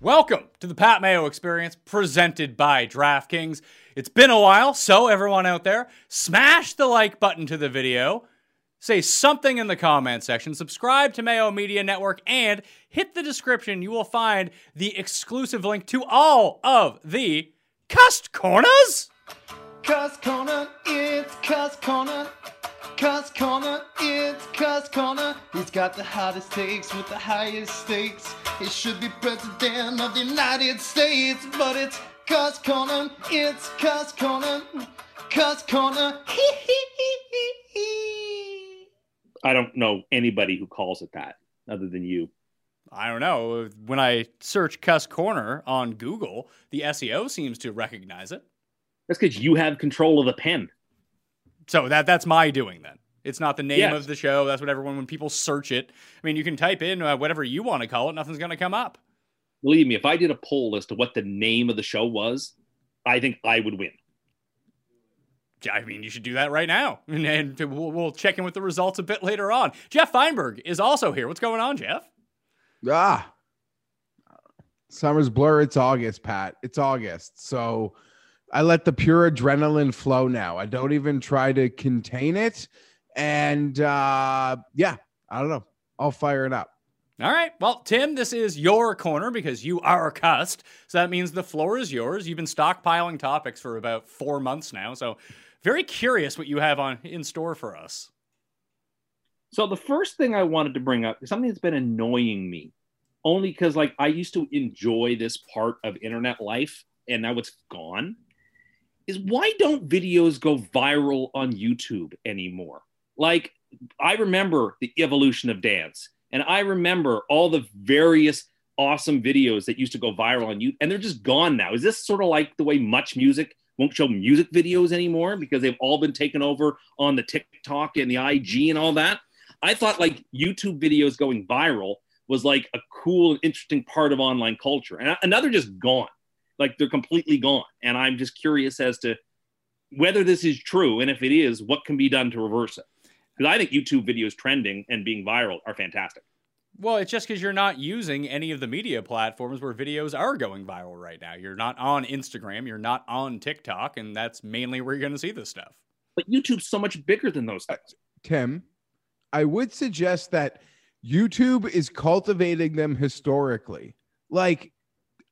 Welcome to the Pat Mayo Experience presented by DraftKings. It's been a while, so everyone out there, smash the like button to the video, say something in the comment section, subscribe to Mayo Media Network, and hit the description. You will find the exclusive link to all of the Cust Corners. Cuss Corner, it's Cuss Corner. Cuss Corner, it's Cuss Corner. He's got the hottest takes with the highest stakes. He should be president of the United States, but it's Cuss Corner, it's Cuss Corner. Cuss Corner, hee hee hee hee hee. I don't know anybody who calls it that other than you. I don't know. When I search Cuss Corner on Google, the SEO seems to recognize it. That's because you have control of the pen. So that that's my doing then. It's not the name Yes. of the show. That's what everyone when people search it. I mean, you can type in uh, whatever you want to call it. Nothing's going to come up. Believe me, if I did a poll as to what the name of the show was, I think I would win. I mean, you should do that right now, and, and we'll, we'll check in with the results a bit later on. Jeff Feinberg is also here. What's going on, Jeff? Ah, summer's blur. It's August, Pat. It's August. So I let the pure adrenaline flow now. I don't even try to contain it. And uh, yeah, I don't know. I'll fire it up. All right. Well, Tim, this is your corner because you are cussed. So that means the floor is yours. You've been stockpiling topics for about four months now. So very curious what you have on in store for us. So the first thing I wanted to bring up is something that's been annoying me, only because like I used to enjoy this part of internet life, and now it's gone. Is why don't videos go viral on YouTube anymore? Like I remember the evolution of dance, and I remember all the various awesome videos that used to go viral on YouTube, and they're just gone now. Is this sort of like the way Much Music won't show music videos anymore because they've all been taken over on the TikTok and the IG and all that? I thought like YouTube videos going viral was like a cool and interesting part of online culture. And another just gone. Like they're completely gone. And I'm just curious as to whether this is true. And if it is, what can be done to reverse it? Because I think YouTube videos trending and being viral are fantastic. Well, it's just because you're not using any of the media platforms where videos are going viral right now. You're not on Instagram, you're not on TikTok, and that's mainly where you're going to see this stuff. But YouTube's so much bigger than those uh, things. Tim, I would suggest that YouTube is cultivating them historically. Like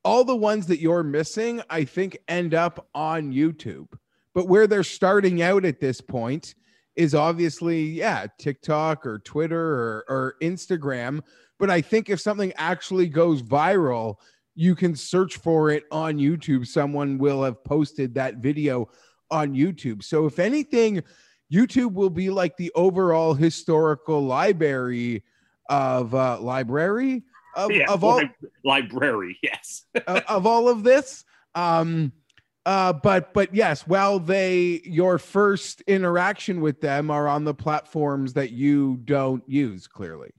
all the ones that you're missing, I think end up on YouTube. But where they're starting out at this point is obviously, yeah, TikTok or Twitter or, or Instagram. But I think if something actually goes viral, you can search for it on YouTube. Someone will have posted that video on YouTube. So if anything, YouTube will be like the overall historical library of uh library of, Yeah, of all li- library, yes. of, of all of this. Um, uh, but but yes, while they your first interaction with them are on the platforms that you don't use, clearly,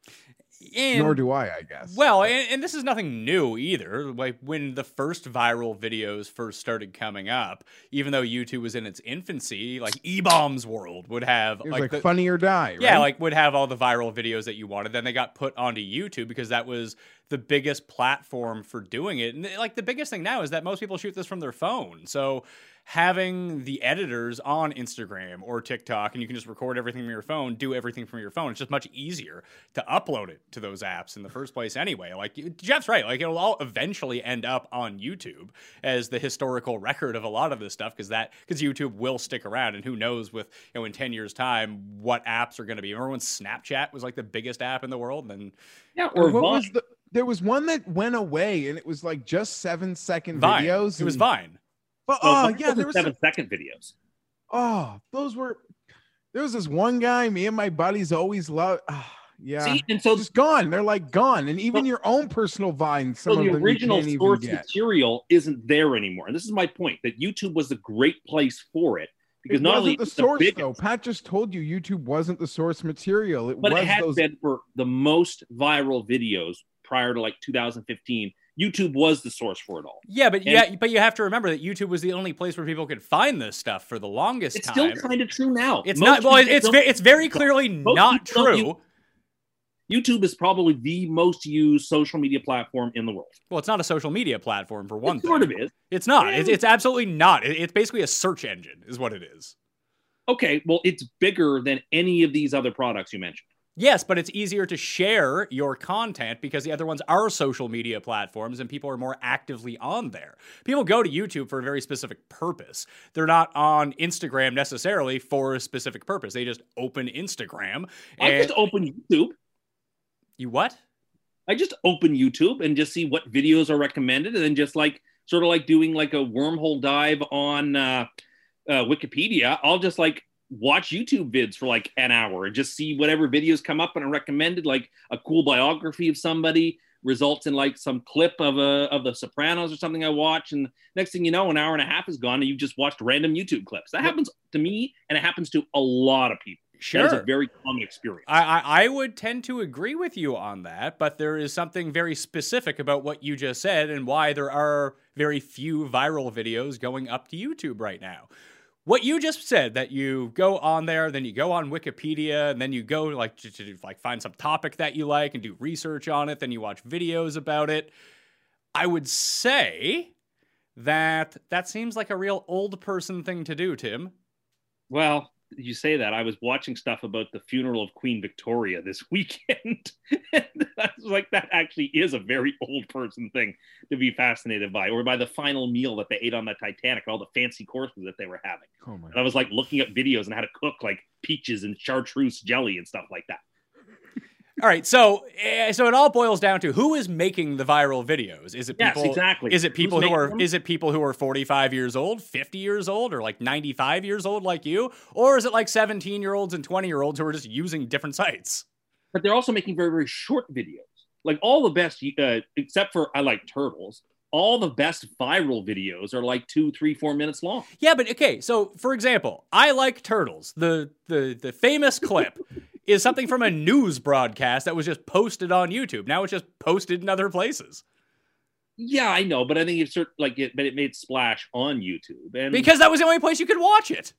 And- nor do I. I guess. Well, and, and this is nothing new either. Like when the first viral videos first started coming up, even though YouTube was in its infancy, like eBaum's World would have it was like, like, the, funny or die. yeah, like would have all the viral videos that you wanted. Then they got put onto YouTube because that was the biggest platform for doing it. And like the biggest thing now is that most people shoot this from their phone. So having the editors on Instagram or TikTok and you can just record everything from your phone, do everything from your phone. It's just much easier to upload it to those apps in the first place anyway. Like Jeff's right, like it'll all eventually end up on YouTube as the historical record of a lot of this stuff because that because YouTube will stick around and who knows with you know in 10 years time what apps are going to be. Remember when Snapchat was like the biggest app in the world and Yeah, Or or what Vine. was the? There was one that went away, and it was like just seven second Vine. videos. It was and- Vine. But, oh Vine yeah, there was seven second videos. Oh, those were. There was this one guy. Me and my buddies always loved. ah, yeah, See, and so just gone. They're like gone, and even Well- your own personal vines. Some so of the original you can't even source material isn't there anymore. And this is my point that YouTube was a great place for it because it not only the source biggest, though. Pat just told you YouTube wasn't the source material. It but was it had those. been for the most viral videos prior to like 2015. YouTube was the source for it all. Yeah, but And- yeah, but you have to remember that YouTube was the only place where people could find this stuff for the longest It's time. It's still kind of true now. it's Most not well. It's ve- it's very clearly not true. YouTube is probably the most used social media platform in the world. Well, it's not a social media platform for one it thing. sort of is. It's not. Yeah. It's, it's absolutely not. It's basically a search engine, is what it is. Okay, well, it's bigger than any of these other products you mentioned. Yes, but it's easier to share your content because the other ones are social media platforms and people are more actively on there. People go to YouTube for a very specific purpose. They're not on Instagram necessarily for a specific purpose. They just open Instagram I and just open YouTube. you what? I just open YouTube and just see what videos are recommended, and then just like sort of like doing like a wormhole dive on uh, uh, Wikipedia. I'll just like watch YouTube vids for like an hour and just see whatever videos come up and are recommended, like a cool biography of somebody results in like some clip of a of the Sopranos or something I watch, and next thing you know, an hour and a half is gone, and you've just watched random YouTube clips. That happens to me, and it happens to a lot of people. That is Sure. a very common experience. I, I, I would tend to agree with you on that, but there is something very specific about what you just said and why there are very few viral videos going up to YouTube right now. What you just said that you go on there, then you go on Wikipedia, and then you go like to, to like find some topic that you like and do research on it, then you watch videos about it. I would say that that seems like a real old person thing to do, Tim. Well, you say that. I was watching stuff about the funeral of Queen Victoria this weekend. and I was like, that actually is a very old person thing to be fascinated by, or by the final meal that they ate on the Titanic, all the fancy courses that they were having. oh my And I was like looking up videos on how to cook like peaches and chartreuse jelly and stuff like that. All right, so eh, so it all boils down to who is making the viral videos. Is it people? Yes, exactly. Is it people Who's who are? them? Is it people who are forty-five years old, fifty years old, or like ninety-five years old, like you, or is it like seventeen-year-olds and twenty-year-olds who are just using different sites? But they're also making very, very short videos. Like all the best, uh, except for I like turtles. All the best viral videos are like two, three, four minutes long. Yeah, but okay. So, for example, I like turtles. The the the famous clip is something from a news broadcast that was just posted on YouTube. Now it's just posted in other places Yeah, I know, but I think it's sort like it, but it made splash on YouTube and because that was the only place you could watch it.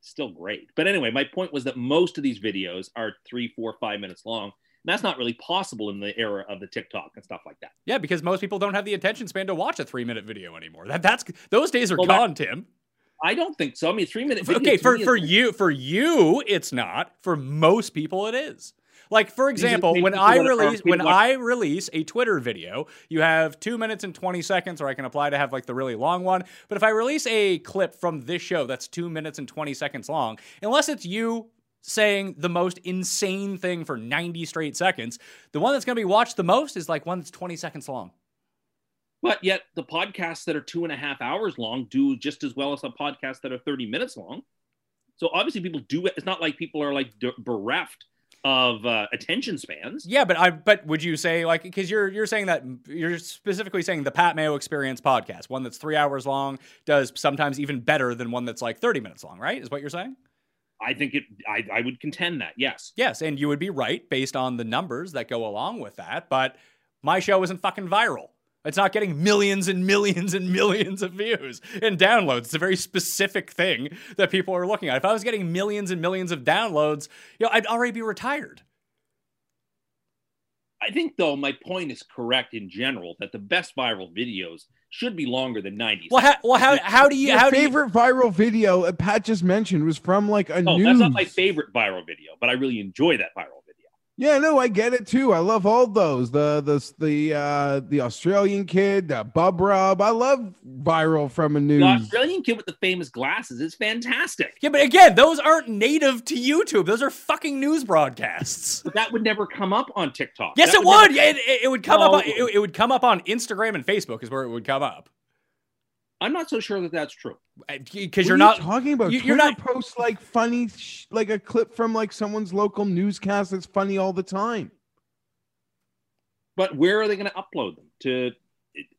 still great. But anyway, my point was that most of these videos are three, four, five minutes long. And that's not really possible in the era of the TikTok and stuff like that. Yeah, because most people don't have the attention span to watch a three-minute video anymore. That that's those days are Well, that- gone, Tim. I don't think so. I mean, three minute. okay for for you for you it's not for most people it is like for example when i release when i release a twitter video you have two minutes and 20 seconds or i can apply to have like the really long one but if i release a clip from this show that's two minutes and 20 seconds long unless it's you saying the most insane thing for 90 straight seconds the one that's going to be watched the most is like one that's 20 seconds long But yet, the podcasts that are two and a half hours long do just as well as the podcasts that are thirty minutes long. So obviously, people do it. It's not like people are like bereft of uh, attention spans. Yeah, but I but would you say like because you're you're saying that you're specifically saying the Pat Mayo Experience podcast, one that's three hours long, does sometimes even better than one that's like thirty minutes long, right? Is what you're saying? I think it. I, I would contend that. Yes. Yes, and you would be right based on the numbers that go along with that. But my show isn't fucking viral. It's not getting millions and millions and millions of views and downloads. It's a very specific thing that people are looking at. If I was getting millions and millions of downloads, you know, I'd already be retired. I think though my point is correct in general that the best viral videos should be longer than 90 Well, how, well, how, how do you Your how do you, favorite viral video uh, Pat just mentioned was from like a Oh, news. that's not my favorite viral video, but I really enjoy that viral video. Yeah, no, I get it too. I love all those. The the the uh the Australian kid, the Bubb Rubb. I love viral from a news. The Australian kid with the famous glasses is fantastic. Yeah, but again, those aren't native to YouTube. Those are fucking news broadcasts. But that would never come up on TikTok. Yes, That it would. never- Yeah, it, it- it would come up. On, it, it would come up on Instagram and Facebook is where it would come up. I'm not so sure that that's true. Because you're not you talking about. you- Twitter you're not- post like funny, sh- like a clip from like someone's local newscast that's funny all the time. But where are they going to upload them to?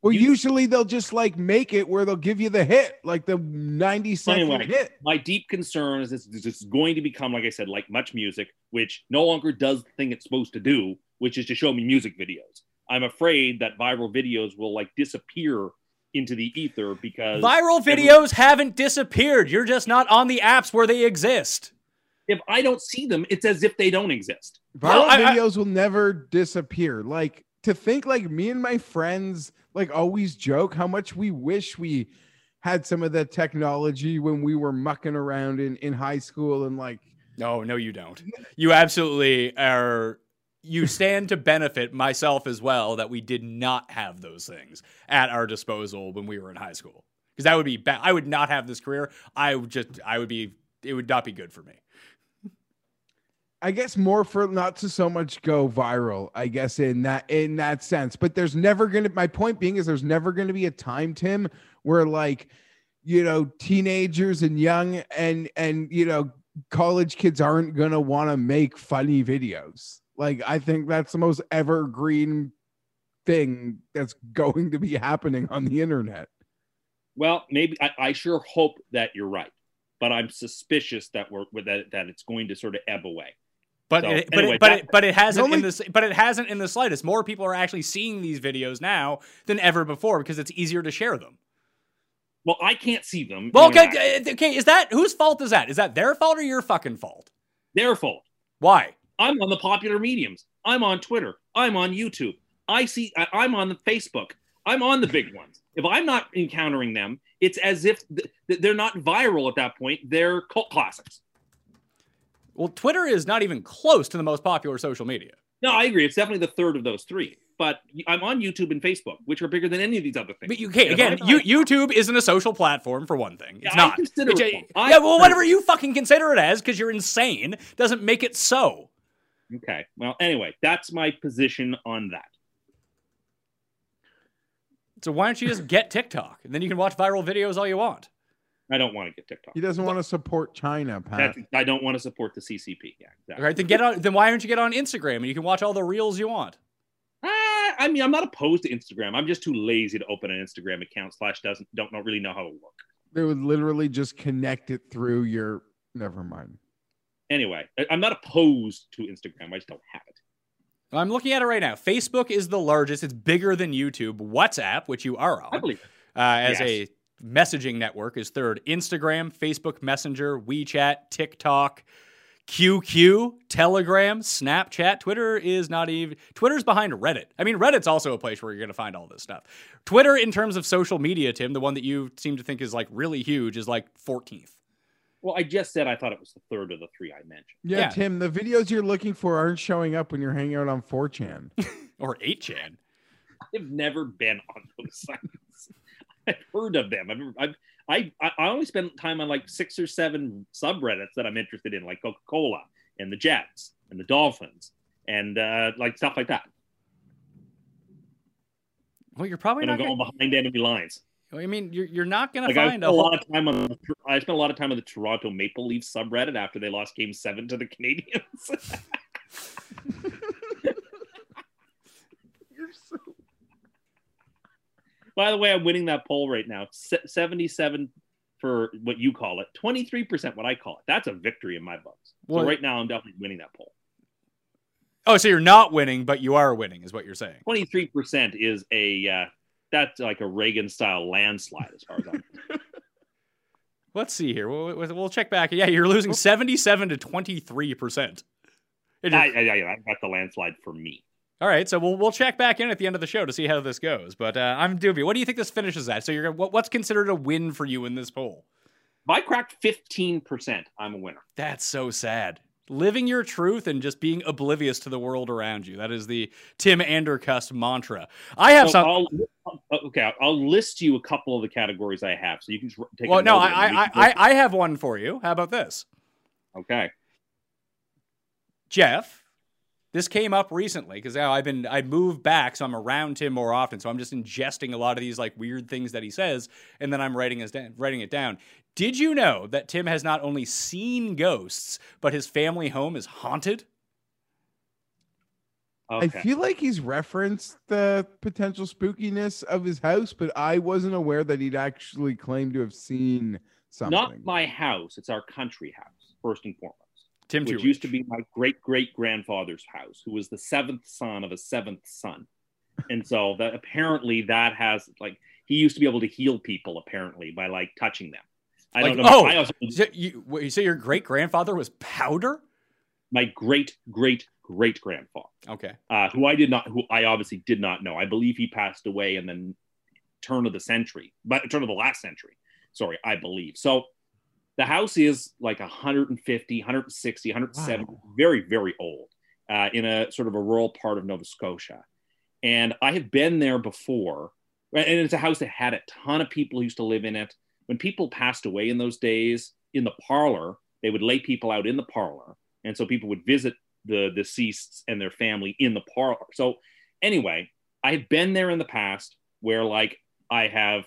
Well, you- usually they'll just like make it where they'll give you the hit, like the ninety second Anyway. hit. my deep concern is this, this is going to become, like I said, like much music, which no longer does the thing it's supposed to do, which is to show me music videos. I'm afraid that viral videos will like disappear into the ether because viral every- videos haven't disappeared. You're just not on the apps where they exist. if I don't see them, it's as if they don't exist. Viral Well, I- I- videos will never disappear. Like to think like me and my friends like always joke how much we wish we had some of the technology when we were mucking around in in high school and like No, no, you don't. You absolutely are. You stand to benefit myself as well that we did not have those things at our disposal when we were in high school. Because that would be bad. I would not have this career. I would just, I would be, it would not be good for me. I guess more for not to so much go viral, I guess in that in that sense. But there's never gonna my point being is there's never gonna be a time, Tim, where like, you know, teenagers and young and and you know, college kids aren't gonna want to make funny videos. Like I think that's the most evergreen thing that's going to be happening on the internet. Well, maybe I, I sure hope that you're right, but I'm suspicious that we're that that it's going to sort of ebb away. But So, it, but anyway, it, but that- it, but it hasn't only- in this but it hasn't in the slightest. More people are actually seeing these videos now than ever before because it's easier to share them. Well, I can't see them. Well, okay, okay, is that whose fault is that? Is that their fault or your fucking fault? their fault. Why? I'm on the popular mediums. I'm on Twitter. I'm on YouTube. I see. I, I'm on the Facebook. I'm on the big ones. If I'm not encountering them, it's as if th- th- they're not viral at that point. They're cult classics. Well, Twitter is not even close to the most popular social media. No, I agree. It's definitely the third of those three. But I'm on YouTube and Facebook, which are bigger than any of these other things. But you can't again. I'm You, YouTube isn't a social platform for one thing. It's Yeah, I not. consider it. I yeah, well, whatever you fucking consider it as, because you're insane, doesn't make it so. Okay. Well, anyway, that's my position on that. So why don't you just get TikTok and then you can watch viral videos all you want? I don't want to get TikTok. He doesn't want to support China, Pat. That's, I don't want to support the CCP. Yeah, exactly. All right, then get on. Then why don't you get on Instagram and you can watch all the reels you want? Ah, I mean, I'm not opposed to Instagram. I'm just too lazy to open an Instagram account. Slash doesn't don't know, really know how to work. They would literally just connect it through your never mind. Anyway, I'm not opposed to Instagram. I just don't have it. I'm looking at it right now. Facebook is the largest. It's bigger than YouTube. WhatsApp, which you are on, uh, as Yes. a messaging network, is third. Instagram, Facebook Messenger, WeChat, TikTok, QQ, Telegram, Snapchat. Twitter is not even. Twitter's behind Reddit. I mean, Reddit's also a place where you're going to find all this stuff. Twitter, in terms of social media, Tim, the one that you seem to think is like really huge, is like 14th. Well, I just said I thought it was the third of the three I mentioned. Yeah, Yeah. Tim, the videos you're looking for aren't showing up when you're hanging out on 4chan. Or 8chan. I've never been on those sites. I've heard of them. I've, I've I I I only spend time on like six or seven subreddits that I'm interested in, like Coca Cola and the Jets and the Dolphins and uh, like stuff like that. Well, you're probably And I'm not. going Gonna, behind enemy lines. I mean, you're you're not gonna Like I find a a whole. lot of time on. I spent a lot of time on the Toronto Maple Leafs subreddit after they lost Game Seven to the Canadiens. You're so By the way, I'm winning that poll right now. 77 for what you call it, 23% what I call it. That's a victory in my books. Well- so right now, I'm definitely winning that poll. Oh, so you're not winning, but you are winning, is what you're saying. 23% is a uh, that's like a Reagan style landslide as far as I'm. Let's see here. We'll, we'll check back. Yeah, you're losing 77 to 23 percent. I, I, I, I got the landslide for me. All right, so we'll we'll check back in at the end of the show to see how this goes. But uh, I'm dubious. What do you think this finishes at? So you're what, what's considered a win for you in this poll? If I cracked 15%, I'm a winner. That's so sad. Living your truth and just being oblivious to the world around you. That is the Tim Andercust mantra. I have So some. I'll, uh, okay, I'll- list you a couple of the categories I have, so you can just take. a Well, no, note of them. I, I, I, I have one for you. How about this, okay. Jeff? This came up recently because now I've been I moved back, so I'm around Tim more often. So I'm just ingesting a lot of these like weird things that he says, and then I'm writing his writing it down. Did you know that Tim has not only seen ghosts, but his family home is haunted? Okay. I feel like he's referenced the potential spookiness of his house, but I wasn't aware that he'd actually claimed to have seen something. Not my house; it's our country house, first and foremost. Tim, which used to be my great great grandfather's house, who was the seventh son of a seventh son. And so that apparently that has like he used to be able to heal people apparently by like touching them. I Like, don't know. oh, I also, So you, you say your great grandfather was powder? my great great great grandfather, Okay. uh, who I did not, who I obviously did not know. I believe he passed away in the turn of the century, but turn of the last century. Sorry, I believe. So the house is like 150, 160, 170, Wow. very, very old, uh, in a sort of a rural part of Nova Scotia. And I have been there before. And it's a house that had a ton of people who used to live in it. When people passed away in those days, in the parlor, they would lay people out in the parlor. And so people would visit the deceased and their family in the parlor. So anyway, I had been there in the past where like I have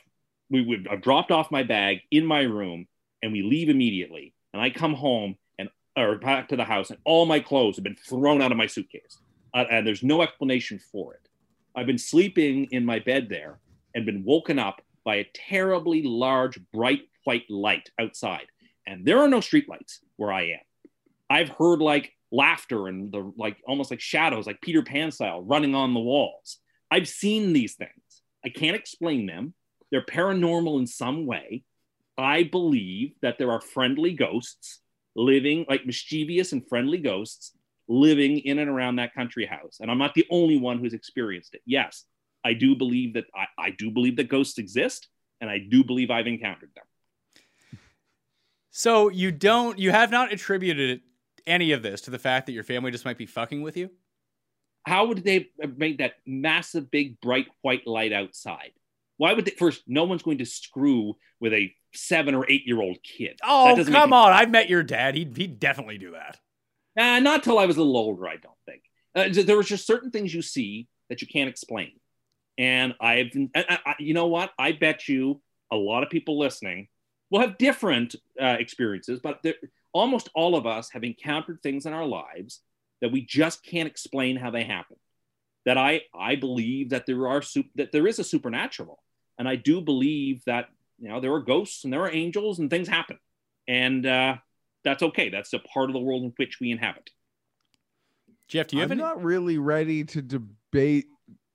we would I've dropped off my bag in my room and we leave immediately. And I come home and or back to the house and all my clothes have been thrown out of my suitcase. Uh, and there's no explanation for it. I've been sleeping in my bed there and been woken up by a terribly large bright white light outside. And there are no streetlights where I am. I've heard like laughter and the like almost like shadows, like Peter Pan style, running on the walls. I've seen these things. I can't explain them. They're paranormal in some way. I believe that there are friendly ghosts living, like mischievous and friendly ghosts living in and around that country house. And I'm not the only one who's experienced it. Yes, I do believe that I, I do believe that ghosts exist, and I do believe I've encountered them. So you don't, you have not attributed any of this to the fact that your family just might be fucking with you? How would they make that massive, big, bright white light outside? Why would they? First, no one's going to screw with a seven or eight year old kid. Oh, come on. I've met your dad. He'd, he'd definitely do that. Uh, not till I was a little older, I don't think. Uh, there was just certain things you see that you can't explain. And I've, I, I, you know what? I bet you a lot of people listening will have different uh, experiences, but there- almost all of us have encountered things in our lives that we just can't explain how they happen. That I, I believe that there are sup- that there is a supernatural, and I do believe that you know there are ghosts and there are angels and things happen, and uh, that's okay. That's a part of the world in which we inhabit. Jeff, do you have I'm any? not really ready to debate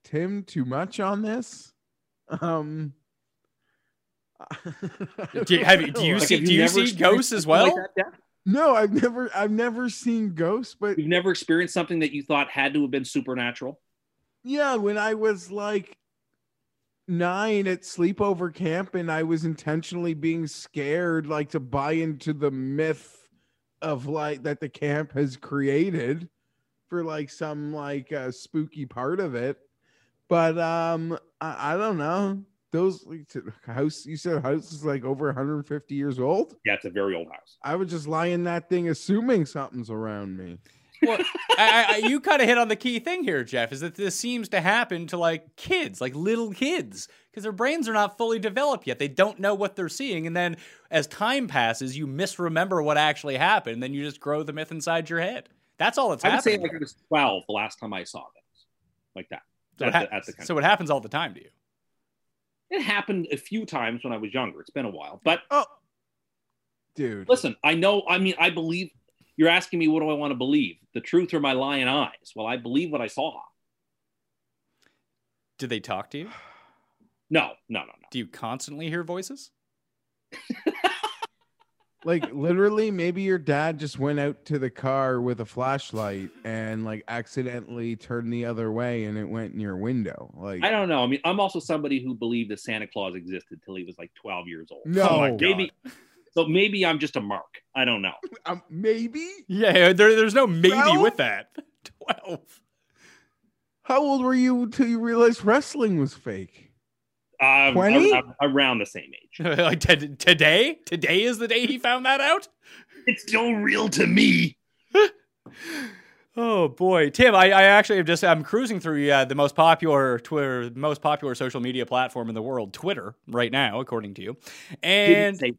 Tim too much on this. Um, Do you, have, you- do you Like, see, have do you see ghosts as something like well? that, no, I've never, I've never seen ghosts, but You've never experienced something that you thought had to have been supernatural? yeah, when I was like nine at sleepover camp, and I was intentionally being scared, like to buy into the myth of like that the camp has created for like some like uh, spooky part of it. But um, I, I don't know. Those like, house you said house is like over 150 years old. Yeah, it's a very old house. I would just lie in that thing assuming something's around me. Well, I, I, you kind of hit on the key thing here, Jeff, is that this seems to happen to like kids, like little kids, because their brains are not fully developed yet. They don't know what they're seeing. And then as time passes, you misremember what actually happened. And then you just grow the myth inside your head. That's all that's I would say like I was 12 the last time I saw this, like that. So, it at ha- the- at the so it happens all the time to you. It happened a few times when I was younger. It's been a while, but Oh, dude. listen, I know. I mean, I believe. You're asking me what do I want to believe? The truth or my lying eyes? Well, I believe what I saw. Did they talk to you? No, no, no, no. Do you constantly hear voices? Like literally, maybe your dad just went out to the car with a flashlight and like accidentally turned the other way and it went in your window. Like I don't know. I mean, I'm also somebody who believed that Santa Claus existed till he was like 12 years old. No. Oh my maybe. So maybe I'm just a mark. I don't know. um, maybe. Yeah, there, there's no maybe Twelve? with that. 12. How old were you until you realized wrestling was fake? Um, 20? ar- around the same age. like t- today? Today is the day he found that out? It's still real to me. Oh boy, Tim! I, I actually have just I'm cruising through uh, the most popular Twitter, most popular social media platform in the world, Twitter, right now, according to you. And say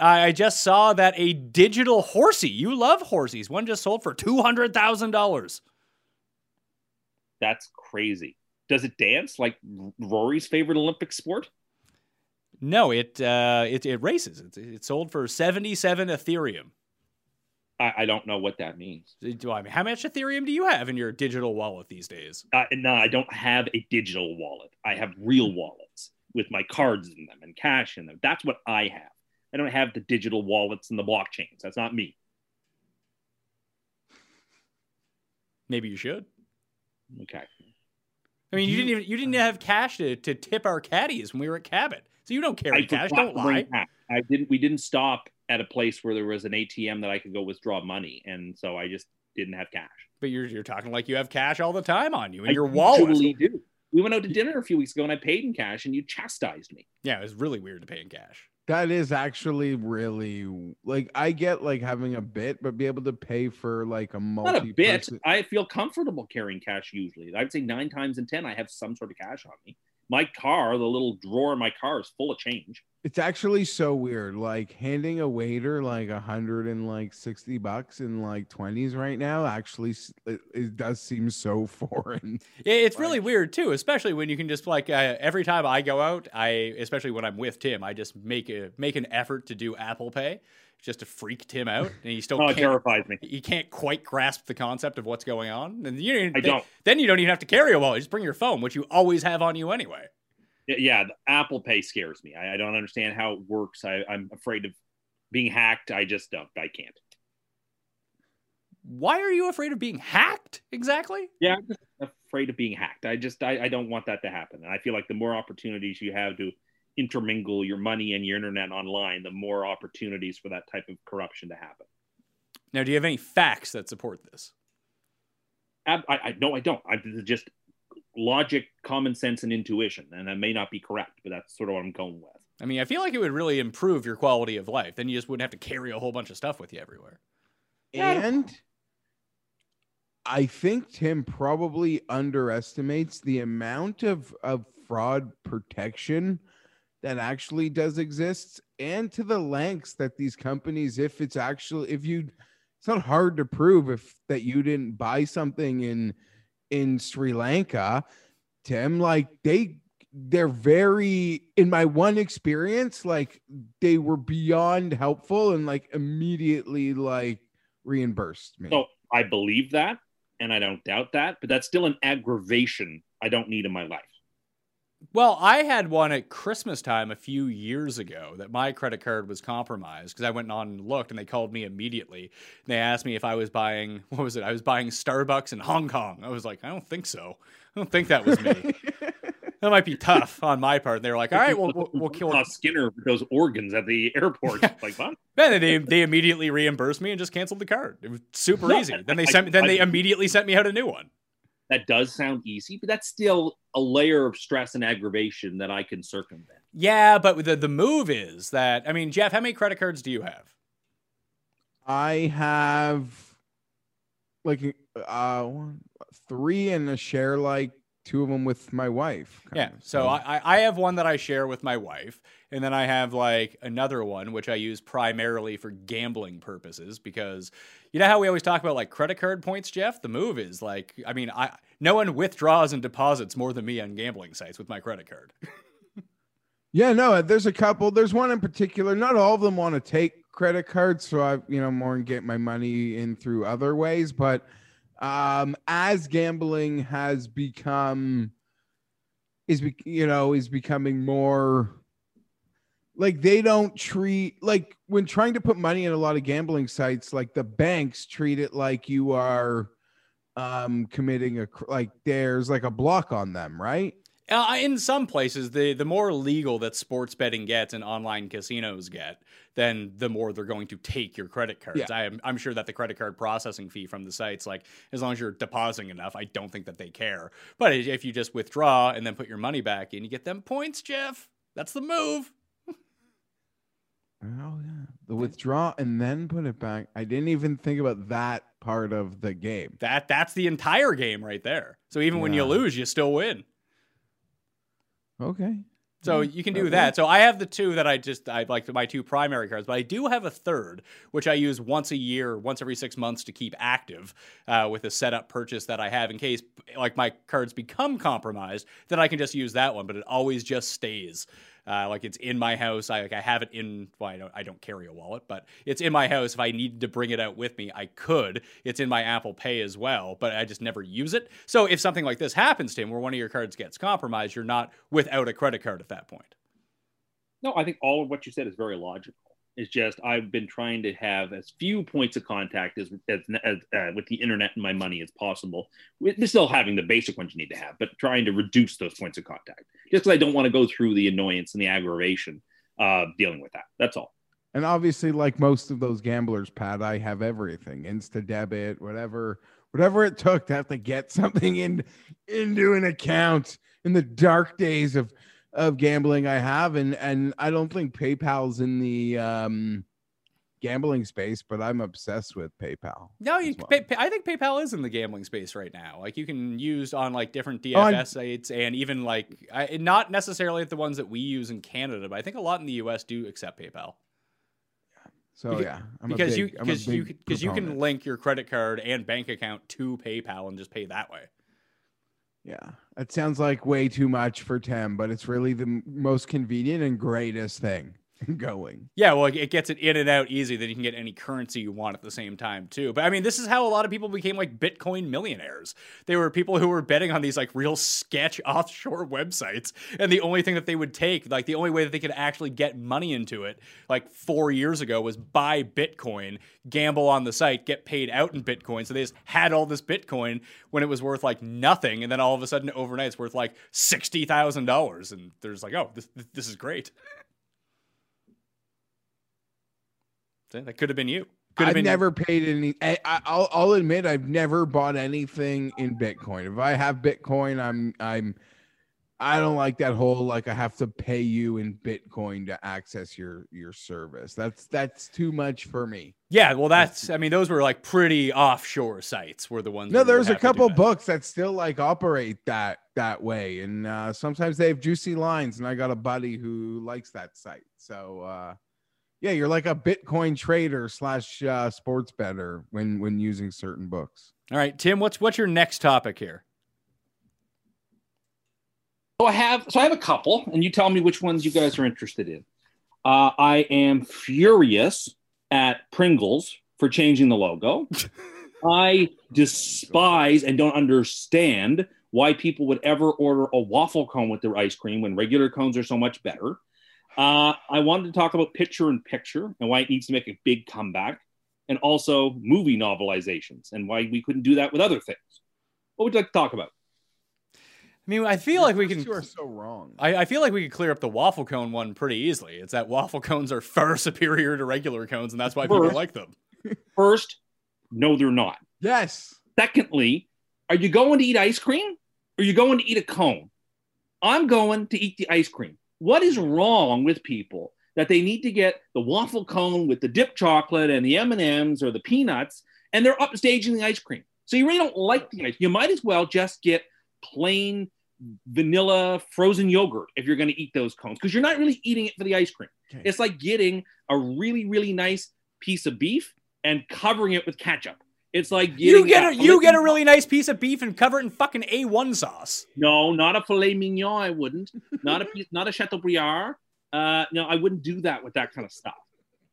I I just saw that a digital horsey. You love horsies. One just sold for two hundred thousand dollars. that's crazy. Does it dance like Rory's favorite Olympic sport? No, it uh, it, it races. It, it sold for seventy seven Ethereum. I, I don't know what that means. Do I mean how much Ethereum do you have in your digital wallet these days? Uh, no, I don't have a digital wallet. I have real wallets with my cards in them and cash in them. That's what I have. I don't have the digital wallets and the blockchains. That's not me. Maybe you should. Okay. I mean, you, You- didn't even you didn't uh, have cash to, to tip our caddies when we were at Cabot, so you don't carry I cash. Don't lie. cash. I didn't. We didn't stop at a place where there was an ATM that I could go withdraw money, and so I just didn't have cash. But you're you're talking like you have cash all the time on you in I your wallet. usually do. We went out to dinner a few weeks ago, and I paid in cash, and you chastised me. Yeah, it was really weird to pay in cash. That is actually really like I get like having a bit, but be able to pay for like a multi. Not a bit. I feel comfortable carrying cash usually. I'd say nine times in ten, I have some sort of cash on me. My car, the little drawer in my car, is full of change. It's actually so weird. Like handing a waiter like a hundred and like sixty bucks in like twenties right now. Actually, it, it does seem so foreign. Yeah, it's really weird too, especially when you can just like uh, every time I go out, I especially when I'm with Tim, I just make a make an effort to do Apple Pay just to freak Tim out, and he still Oh, it can't. terrifies me. He can't quite grasp the concept of what's going on, and you I don't. Then you don't even have to carry a wallet; just bring your phone, which you always have on you anyway. Yeah, the Apple Pay scares me. I, I don't understand how it works. I, I'm afraid of being hacked. I just don't. I can't. Why are you afraid of being hacked exactly? Yeah, I'm just afraid of being hacked. I just I, I don't want that to happen. And I feel like the more opportunities you have to intermingle your money and your internet online, the more opportunities for that type of corruption to happen. Now, do you have any facts that support this? Ab- I, I no, I don't. I, this is just logic, common sense, and intuition. And that may not be correct, but that's sort of what I'm going with. I mean, I feel like it would really improve your quality of life. Then you just wouldn't have to carry a whole bunch of stuff with you everywhere. Yeah, I don't- And I think Tim probably underestimates the amount of, of fraud protection that actually does exist and to the lengths that these companies, if it's actually if you it's not hard to prove if that you didn't buy something in in Sri Lanka, Tim, like they they're very in my one experience, like they were beyond helpful and like immediately like reimbursed me. So I believe that, and I don't doubt that, but that's still an aggravation I don't need in my life. Well, I had one at Christmas time a few years ago that my credit card was compromised because I went on and looked and they called me immediately. And they asked me if I was buying, what was it? I was buying Starbucks in Hong Kong. I was like, I don't think so. I don't think that was me. that might be tough on my part. And they were like, all right, well, we'll, we'll kill Skinner with those organs at the airport. like, what? Then they they immediately reimbursed me and just canceled the card. It was super easy. Then they sent me, then they immediately sent me out a new one. That does sound easy, but that's still a layer of stress and aggravation that I can circumvent. Yeah, but the the move is that I mean, Jeff, how many credit cards do you have? I have like uh three and I share like two of them with my wife. Yeah. kinda. So I, I- I have one that I share with my wife, and then I have like another one which I use primarily for gambling purposes because you know how we always talk about like credit card points, Jeff. The move is like, I mean, I no one withdraws and deposits more than me on gambling sites with my credit card. Yeah, no, there's a couple. There's one in particular. Not all of them want to take credit cards, so I, you know, more and get my money in through other ways. But um, as gambling has become, is you know, is becoming more like they don't treat like when trying to put money in a lot of gambling sites, like the banks treat it like you are um committing a like there's like a block on them, right? Uh, in some places, the the more legal that sports betting gets and online casinos get, then the more they're going to take your credit cards. Yeah. I am I'm sure that the credit card processing fee from the sites, like as long as you're depositing enough, I don't think that they care. But if you just withdraw and then put your money back in, you get them points, Jeff. That's the move. Oh yeah, the withdraw and then put it back. I didn't even think about that part of the game. That that's the entire game right there. So even when you lose, you still win. Okay. So you can do okay. that. So I have the two that I just I like my two primary cards, but I do have a third which I use once a year, once every six months to keep active uh, with a setup purchase that I have in case like my cards become compromised. Then I can just use that one, but it always just stays. Uh, like it's in my house. I like I have it in. Well, I don't. I don't carry a wallet, but it's in my house. If I needed to bring it out with me, I could. It's in my Apple Pay as well, but I just never use it. So if something like this happens to him, where one of your cards gets compromised, you're not without a credit card at that point. No, I think all of what you said is very logical. It's just I've been trying to have as few points of contact as, as, as uh, with the internet and my money as possible. With still having the basic ones you need to have, but trying to reduce those points of contact. Just because I don't want to go through the annoyance and the aggravation uh, dealing with that. That's all. And obviously, like most of those gamblers, Pat, I have everything Instadebit, whatever, whatever it took to have to get something in into an account in the dark days of of gambling I have. And and I don't think PayPal's in the um gambling space, but I'm obsessed with PayPal. No, you. well. Pay, pay- I think PayPal is in the gambling space right now. Like you can use on like different DFS Oh, sites and even like I, not necessarily the ones that we use in Canada, but I think a lot in the US do accept PayPal So Because- yeah, I'm because you big, I'm because you because you can link your credit card and bank account to PayPal and just pay that way. Yeah, it sounds like way too much for Tim, but it's really the most convenient and greatest thing going. Yeah, well, it gets it in and out easy. Then you can get any currency you want at the same time too. But I mean, this is how a lot of people became like Bitcoin millionaires. They were people who were betting on these like real sketch offshore websites, and the only thing that they would take, like the only way that they could actually get money into it, like four years ago, was buy Bitcoin, gamble on the site, get paid out in Bitcoin. So they just had all this Bitcoin when it was worth like nothing, and then all of a sudden overnight it's worth like sixty thousand dollars, and there's like, oh, this this is great. See, That could have been you. Could have I've been never paid any. I, I- I'll, I'll admit I've never bought anything in Bitcoin. If I have Bitcoin, I'm I'm I don't like that whole like I have to pay you in Bitcoin to access your your service. That's that's too much for me. Yeah, well, that's. I mean, those were like pretty offshore sites. Were the ones. No, there's a have to do couple that. books that still like operate that that way, and uh, sometimes they have juicy lines. And I got a buddy who likes that site. So uh, yeah, you're like a Bitcoin trader slash uh, sports better when when using certain books. All right, Tim. What's what's your next topic here? So I have so I have a couple, and you tell me which ones you guys are interested in. Uh, I am furious at Pringles for changing the logo. I despise and don't understand why people would ever order a waffle cone with their ice cream when regular cones are so much better. Uh, I wanted to talk about picture in picture and why it needs to make a big comeback, and also movie novelizations and why we couldn't do that with other things. What would you like to talk about? I mean, I feel like we can. two are so wrong. I, I feel like we could clear up the waffle cone one pretty easily. It's that waffle cones are far superior to regular cones, and that's why people like them. First, no, they're not. yes. Secondly, are you going to eat ice cream or are you going to eat a cone? I'm going to eat the ice cream. What is wrong with people that they need to get the waffle cone with the dipped chocolate and the M&Ms or the peanuts and they're upstaging the ice cream? So you really don't like the ice. You might as well just get plain vanilla frozen yogurt if you're going to eat those cones because you're not really eating it for the ice cream. Okay. It's like getting a really really nice piece of beef and covering it with ketchup. It's like You get a you get a really nice piece of beef and cover it in fucking A1 sauce. no, not a filet mignon. I wouldn't. Not a piece, not a Chateaubriand. Uh, no, I wouldn't do that with that kind of stuff.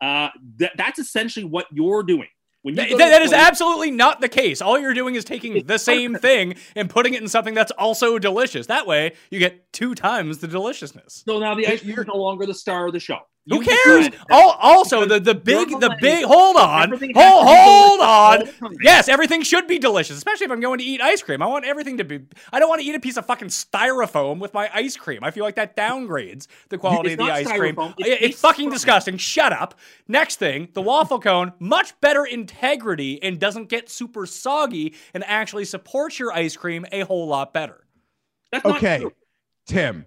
Uh, that, that's essentially what you're doing. When you Th- that- that a is place- absolutely not the case. All you're doing is taking the same thing and putting it in something that's also delicious. That way, you get two times the deliciousness. So now the ice cream You're- is no longer the star of the show. Who You cares? decide also, the, the big, the the big, hold on. Hold, hold on. all the time. Yes, everything should be delicious, especially if I'm going to eat ice cream. I want everything to be, I don't want to eat a piece of fucking styrofoam with my ice cream. I feel like that downgrades the quality It's of the ice cream. styrofoam, It- it's It's, ice fucking cream. disgusting. Shut up. Next thing, the waffle cone, much better integrity and doesn't get super soggy and actually supports your ice cream a whole lot better. That's not Okay, true. Tim,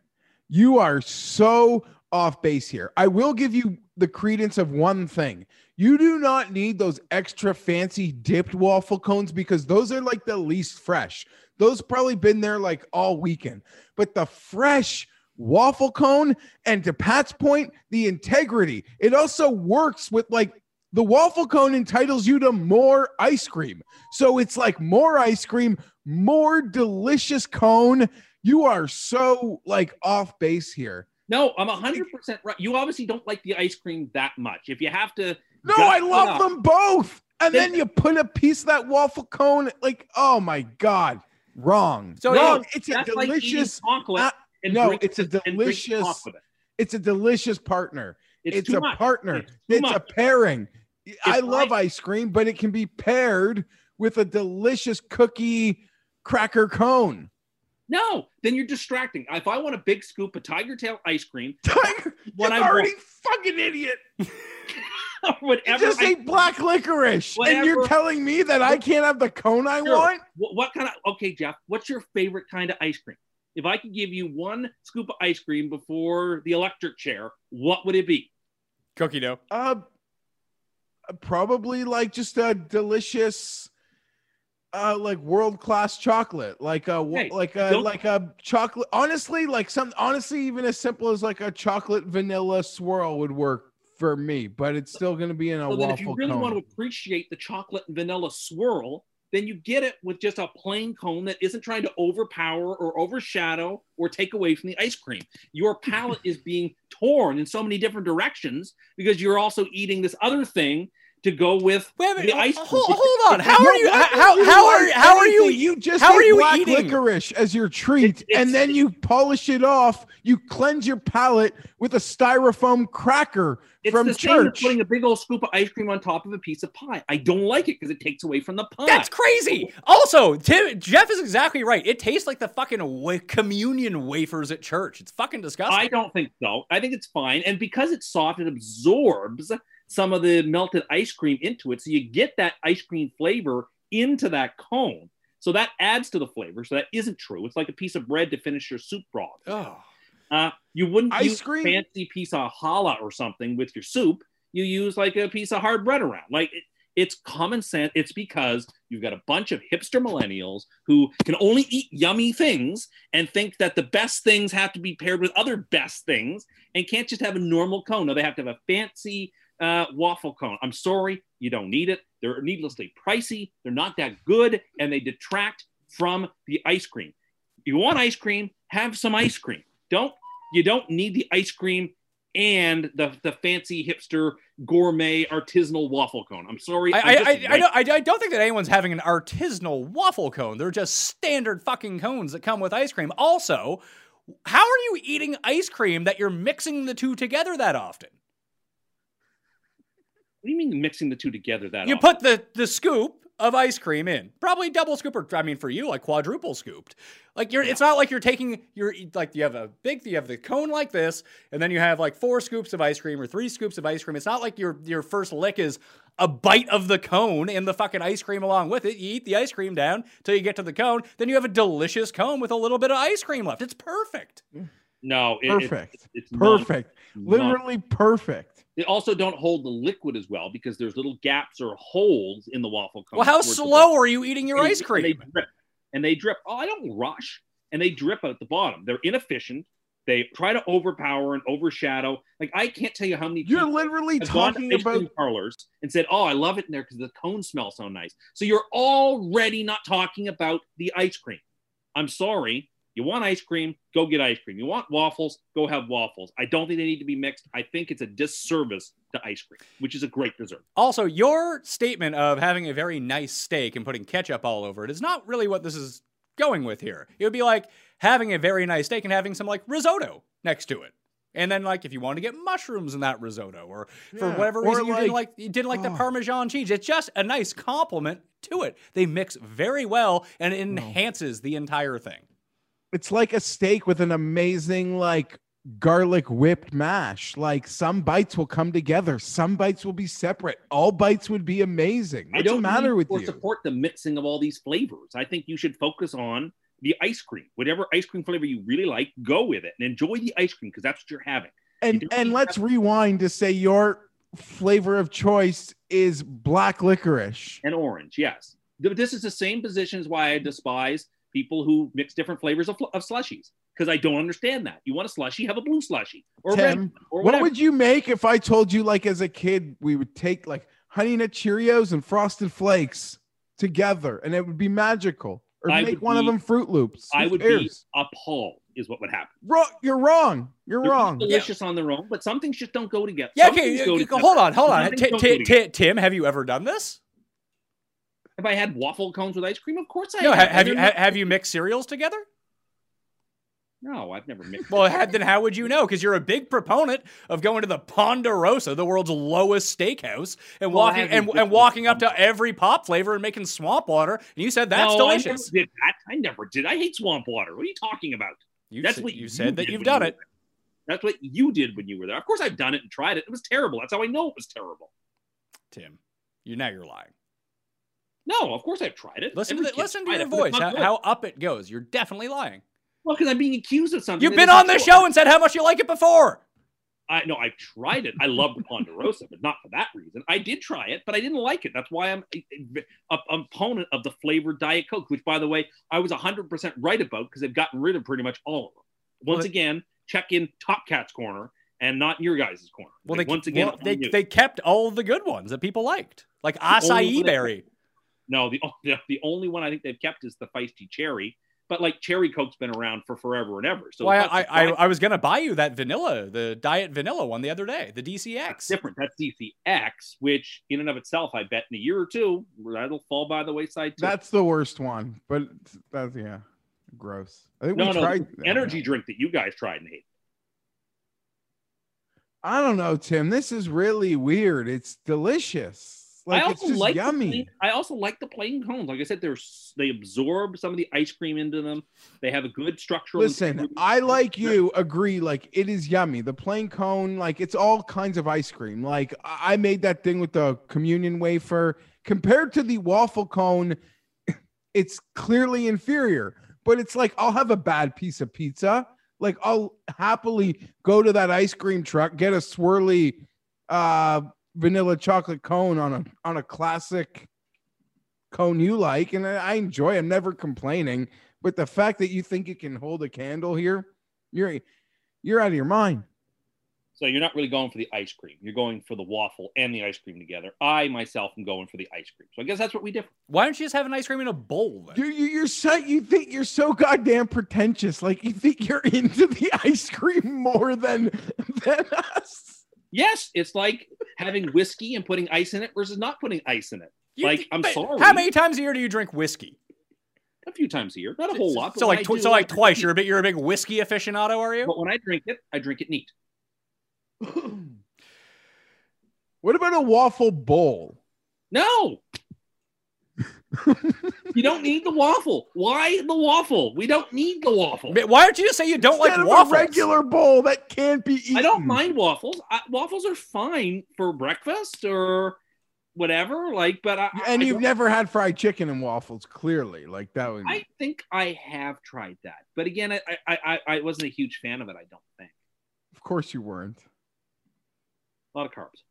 you are so off base here. I will give you the credence of one thing. You do not need those extra fancy dipped waffle cones because those are like the least fresh. Those probably been there like all weekend. But the fresh waffle cone and to Pat's point, the integrity. It also works with like the waffle cone entitles you to more ice cream. So it's like more ice cream, more delicious cone. You are so like off base here. No, I'm 100% right. You obviously don't like the ice cream that much. If you have to. No, I love up- them both. And Then- then you put a piece of that waffle cone, like, oh my God, wrong. So, wrong. yeah, it's a That's like eating delicious, chocolate uh, no, it's a and drink delicious- chocolate. it's a delicious partner. It's, too a much. partner. It's too It's, much. a pairing. I love like- ice cream, but it can be paired with a delicious cookie cracker cone. No, then you're distracting. If I want a big scoop of Tiger Tail ice cream, Tiger, What you I already want- fucking idiot. or You whatever. just I- ate black licorice, and you're telling me that I can't have the cone I Sure. want? What, what kind of okay, Jeff? What's your favorite kind of ice cream? If I could give you one scoop of ice cream before the electric chair, what would it be? Cookie dough. Uh, probably like just a delicious, uh, like world class chocolate, like uh, a Hey, like uh, a like a chocolate. Honestly, like some honestly, even as simple as like a chocolate vanilla swirl would work for me. But it's still going to be in a So waffle if you really cone. want to appreciate the chocolate and vanilla swirl, then you get it with just a plain cone that isn't trying to overpower or overshadow or take away from the ice cream. Your palate is being torn in so many different directions because you're also eating this other thing to go with Wait a the ice hold, cream. hold on. How are you? How how are how are you? You just how are you black eating? licorice as your treat, It's- it's- and then you polish it off. You cleanse your palate with a styrofoam cracker It's from the same as church. putting a big old scoop of ice cream on top of a piece of pie. I don't like it because it takes away from the pie. That's crazy. Also, Tim, Jeff is exactly right. It tastes like the fucking wa- communion wafers at church. It's fucking disgusting. I don't think so. I think it's fine. And because it's soft, it absorbs some of the melted ice cream into it. So you get that ice cream flavor into that cone. So that adds to the flavor. So that isn't true. It's like a piece of bread to finish your soup broth. Oh. Uh, you wouldn't Ice use cream? a fancy piece of challah or something with your soup. You use like a piece of hard bread around. Like it, it's common sense. It's because you've got a bunch of hipster millennials who can only eat yummy things and think that the best things have to be paired with other best things and can't just have a normal cone. No, they have to have a fancy uh, waffle cone. I'm sorry, you don't need it. They're needlessly pricey. They're not that good, and they detract from the ice cream. You want ice cream? Have some ice cream. Don't you don't need the ice cream and the the fancy hipster gourmet artisanal waffle cone. I'm sorry. I, I'm I, I, I, don't, I, I don't think that anyone's having an artisanal waffle cone. They're just standard fucking cones that come with ice cream. Also, how are you eating ice cream that you're mixing the two together that often? What do you mean mixing the two together that You often? put the the scoop of ice cream in, probably double scoop, or I mean for you, like quadruple scooped. Like you're, it's not like you're taking you're like you have a big, you have the cone like this, and then you have like four scoops of ice cream or three scoops of ice cream. It's not like your your first lick is a bite of the cone and the fucking ice cream along with it. You eat the ice cream down till you get to the cone, then you have a delicious cone with a little bit of ice cream left. It's perfect. No, it- it- Perfect. it's Perfect. not- Literally perfect. They also don't hold the liquid as well because there's little gaps or holes in the waffle cone. Well, how slow are you eating your and- ice cream? they drip. And they drip. Oh, I don't rush. And they drip out the bottom. They're inefficient. They try to overpower and overshadow. Like I can't tell you how many. You're people literally have gone to talking ice cream about parlors and said, "Oh, I love it in there because the cones smell so nice." So you're already not talking about the ice cream. I'm sorry. You want ice cream? Go get ice cream. You want waffles? Go have waffles. I don't think they need to be mixed. I think it's a disservice to ice cream, which is a great dessert. Also, your statement of having a very nice steak and putting ketchup all over it is not really what this is going with here. It would be like having a very nice steak and having some like risotto next to it. And then, like, if you want to get mushrooms in that risotto, or for whatever or reason you didn't like- like, you didn't like the Oh. Parmesan cheese, it's just a nice compliment to it. They mix very well, and it enhances the entire thing. It's like a steak with an amazing like garlic whipped mash. Like some bites will come together, some bites will be separate. All bites would be amazing. I don't matter with or you? support the mixing of all these flavors. I think you should focus on the ice cream. Whatever ice cream flavor you really like, go with it and enjoy the ice cream because that's what you're having. And You and let's rewind to say your flavor of choice is black licorice. And orange, yes. This is the same position as why I despise people who mix different flavors of, of slushies because I don't understand that. You want a slushie, have a blue slushie or a red one or what would you make if I told you like as a kid we would take like honey nut Cheerios and frosted flakes together and it would be magical? Or I make would one of them Fruit Loops. I would cares? be appalled, is what would happen. Wrong, you're wrong. You're They're wrong. delicious on their own, but some things just don't go together. Yeah, okay, things go together. hold on, hold on. Some things Ti- don't ti- go together. ti- Tim, have you ever done this? Have I had waffle cones with ice cream? Of course I No, have. ha- have you not- have you mixed cereals together? No, I've never mixed. Well, ha- then how would you know? Because you're a big proponent of going to the Ponderosa, the world's lowest steakhouse, and Well, walking and, and walking up to every pop flavor and making swamp water, and you said that's no, I delicious. never did that. I never did. I hate swamp water. What are you talking about? You, That's s- what you said that you've done you it. That's what you did when you were there. Of course, I've done it and tried it. It was terrible. That's how I know it was terrible. Tim, you now you're lying. No, of course I've tried it. Listen Every to kid's listen to your it, voice. How, how up it goes. You're definitely lying. Well, because I'm being accused of something. You've been on the true. show and said how much you like it before. I no, I've tried it. I love the Ponderosa, but not for that reason. I did try it, but I didn't like it. That's why I'm a, a, a opponent of the flavored Diet Coke, which, by the way, I was 100% right about because they've gotten rid of pretty much all of them. Once Well, again, check in Top Cat's corner and not your guys' corner. Well, Like, they once again, well, they, they kept all the good ones that people liked, like acai berry. No, the, the the only one I think they've kept is the feisty cherry. But like cherry Coke's been around for forever and ever. So Well, I, I, I, was gonna buy you that vanilla, the diet vanilla one the other day, the That's DCX. different. That's DCX, which in and of itself, I bet in a year or two, that'll fall by the wayside too. That's the worst one, but that's yeah, gross. I think no, we no, tried the energy drink that you guys tried and hate. I don't know, Tim. This is really weird. It's delicious. Like I also like yummy. The plain, I also like the plain cones. Like I said, they're they absorb some of the ice cream into them. They have a good structural. Listen. I like you agree. Like it is yummy. The plain cone, like it's all kinds of ice cream. Like I made that thing with the communion wafer. Compared to the waffle cone, it's clearly inferior. But it's like I'll have a bad piece of pizza. Like I'll happily go to that ice cream truck, get a swirly uh vanilla chocolate cone on a on a classic cone you like, and I I enjoy. I'm never complaining. But the fact that you think it can hold a candle here, you're you're out of your mind. So you're not really going for the ice cream. You're going for the waffle and the ice cream together. I myself am going for the ice cream. So I guess that's what we differ. Why don't you just have an ice cream in a bowl? Then? You you you're so you think you're so goddamn pretentious. Like you think you're into the ice cream more than than us. Yes, it's like having whiskey and putting ice in it versus not putting ice in it. You- like I'm sorry. How many times a year do you drink whiskey? A few times a year, not a whole lot. So like I tw- do, so like twice. You're a bit you're a big whiskey aficionado, are you? But when I drink it, I drink it neat. What about a waffle bowl? No. You don't need the waffle. Why the waffle? We don't need the waffle. Why don't you just say you don't Instead like of waffles? a regular bowl that can't be eaten. I don't mind waffles. I, waffles are fine for breakfast or whatever. Like, but I, And I you've don't- never had fried chicken and waffles, clearly. Like that would I think I have tried that, but again, I I I, I wasn't a huge fan of it. I don't think of course you weren't. a lot of carbs.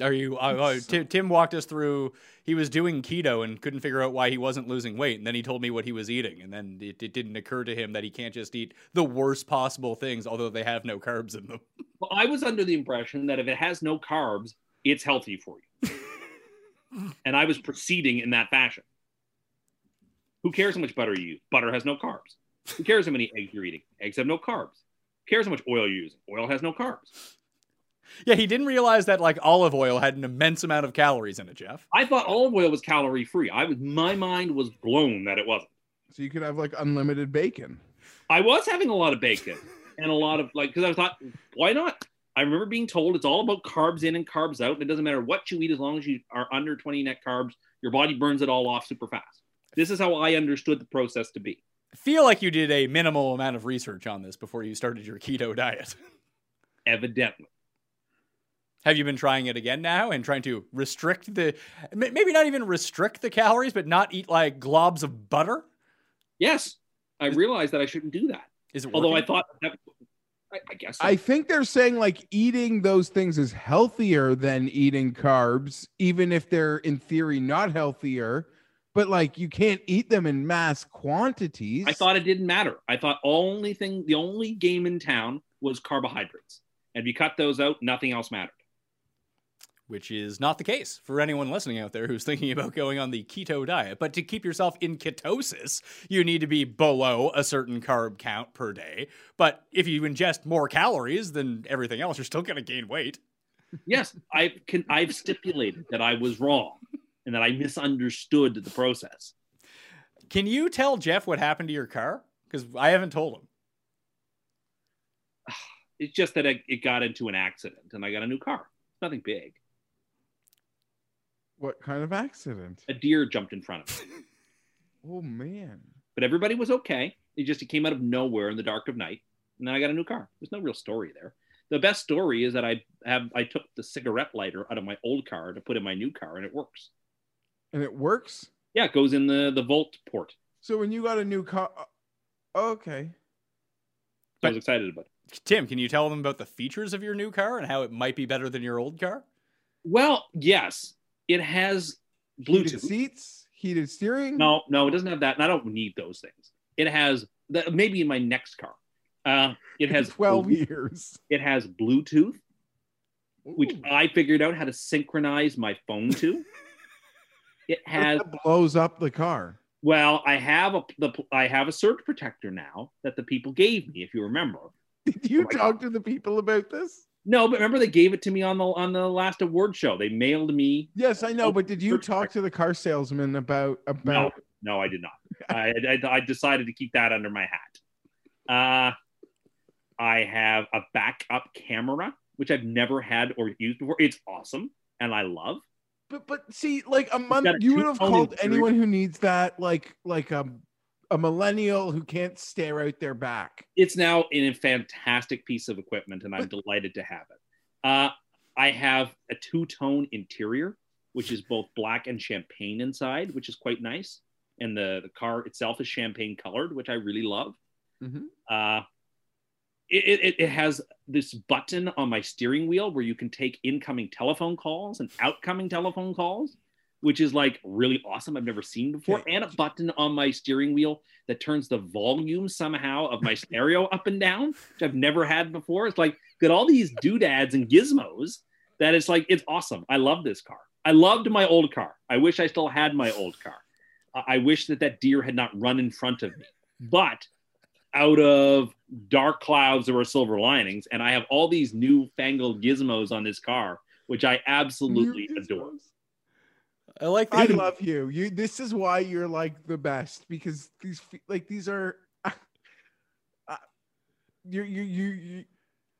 Are you? Uh, uh, Tim, Tim walked us through. He was doing keto and couldn't figure out why he wasn't losing weight, and then he told me what he was eating, and then it, it didn't occur to him that he can't just eat the worst possible things, although they have no carbs in them. Well, I was under the impression that if it has no carbs, it's healthy for you, and I was proceeding in that fashion. Who cares how much butter you use? Butter has no carbs. Who cares how many eggs you're eating? Eggs have no carbs. Who cares how much oil you're using? Oil has no carbs. Yeah, he didn't realize that like olive oil had an immense amount of calories in it, Jeff. I thought olive oil was calorie free. I was my mind was blown that it wasn't. So you could have like unlimited bacon. I was having a lot of bacon and a lot of like because I thought, why not? I remember being told it's all about carbs in and carbs out, and it doesn't matter what you eat as long as you are under 20 net carbs, your body burns it all off super fast. This is how I understood the process to be. I feel like you did a minimal amount of research on this before you started your keto diet. Evidently. Have you been trying it again now and trying to restrict the maybe not even restrict the calories, but not eat like globs of butter? Yes, I realized that I shouldn't do that. Is it Although I thought that, I, I guess so. I think they're saying like eating those things is healthier than eating carbs, even if they're in theory not healthier. But like you can't eat them in mass quantities. I thought it didn't matter. I thought only thing, the only game in town was carbohydrates, and if you cut those out, nothing else mattered. Which is not the case for anyone listening out there who's thinking about going on the keto diet. But to keep yourself in ketosis, you need to be below a certain carb count per day. But if you ingest more calories than everything else, you're still going to gain weight. Yes, I can. I've stipulated that I was wrong and that I misunderstood the process. Can you tell Jeff what happened to your car? Because I haven't told him. It's just that it, it got into an accident and I got a new car. Nothing big. What kind of accident? A deer jumped in front of me, Oh man. but everybody was okay. It just it came out of nowhere in the dark of night, and then I got a new car. There's no real story there. The best story is that I have I took the cigarette lighter out of my old car to put in my new car, and it works. And it works? Yeah, it goes in the the Volt port. So when you got a new car uh, okay. So I was excited about it. Tim, can you tell them about the features of your new car and how it might be better than your old car? Well, yes, it has Heated Bluetooth. seats, heated steering. No, no, it doesn't have that. And I don't need those things. It has that maybe in my next car. Uh, it has 12 Blu- years. It has Bluetooth, which Ooh. I figured out how to synchronize my phone to. It has That blows up the car. well, I have a the I have a surge protector now that the people gave me. If you remember, Did you Oh talk to the people about this? No, but remember they gave it to me on the on the last award show. They mailed me. Yes, I know, but did you talk to the car salesman about about no, I did not. I, I I decided to keep that under my hat. Uh, I have a backup camera, which I've never had or used before. It's awesome, and I love. But but see, like a month, you would have called interior. anyone who needs that like like a a millennial who can't stare out their back. It's now in a fantastic piece of equipment, and I'm delighted to have it. Uh, I have a two-tone interior, which is both black and champagne inside, which is quite nice. And the, the car itself is champagne colored, which I really love. Mhm. Uh, it, it, it has this button on my steering wheel where you can take incoming telephone calls and outcoming telephone calls, which is like really awesome. I've never seen before. And a button on my steering wheel that turns the volume somehow of my stereo up and down, which I've never had before. It's like got all these doodads and gizmos that it's like it's awesome. I love this car. I loved my old car. I wish I still had my old car. I I wish that that deer had not run in front of me. But out of dark clouds there were silver linings, and I have all these newfangled gizmos on this car, which I absolutely adore. I like I love you. You. This is why you're like the best because these like these are. Uh, you you you you.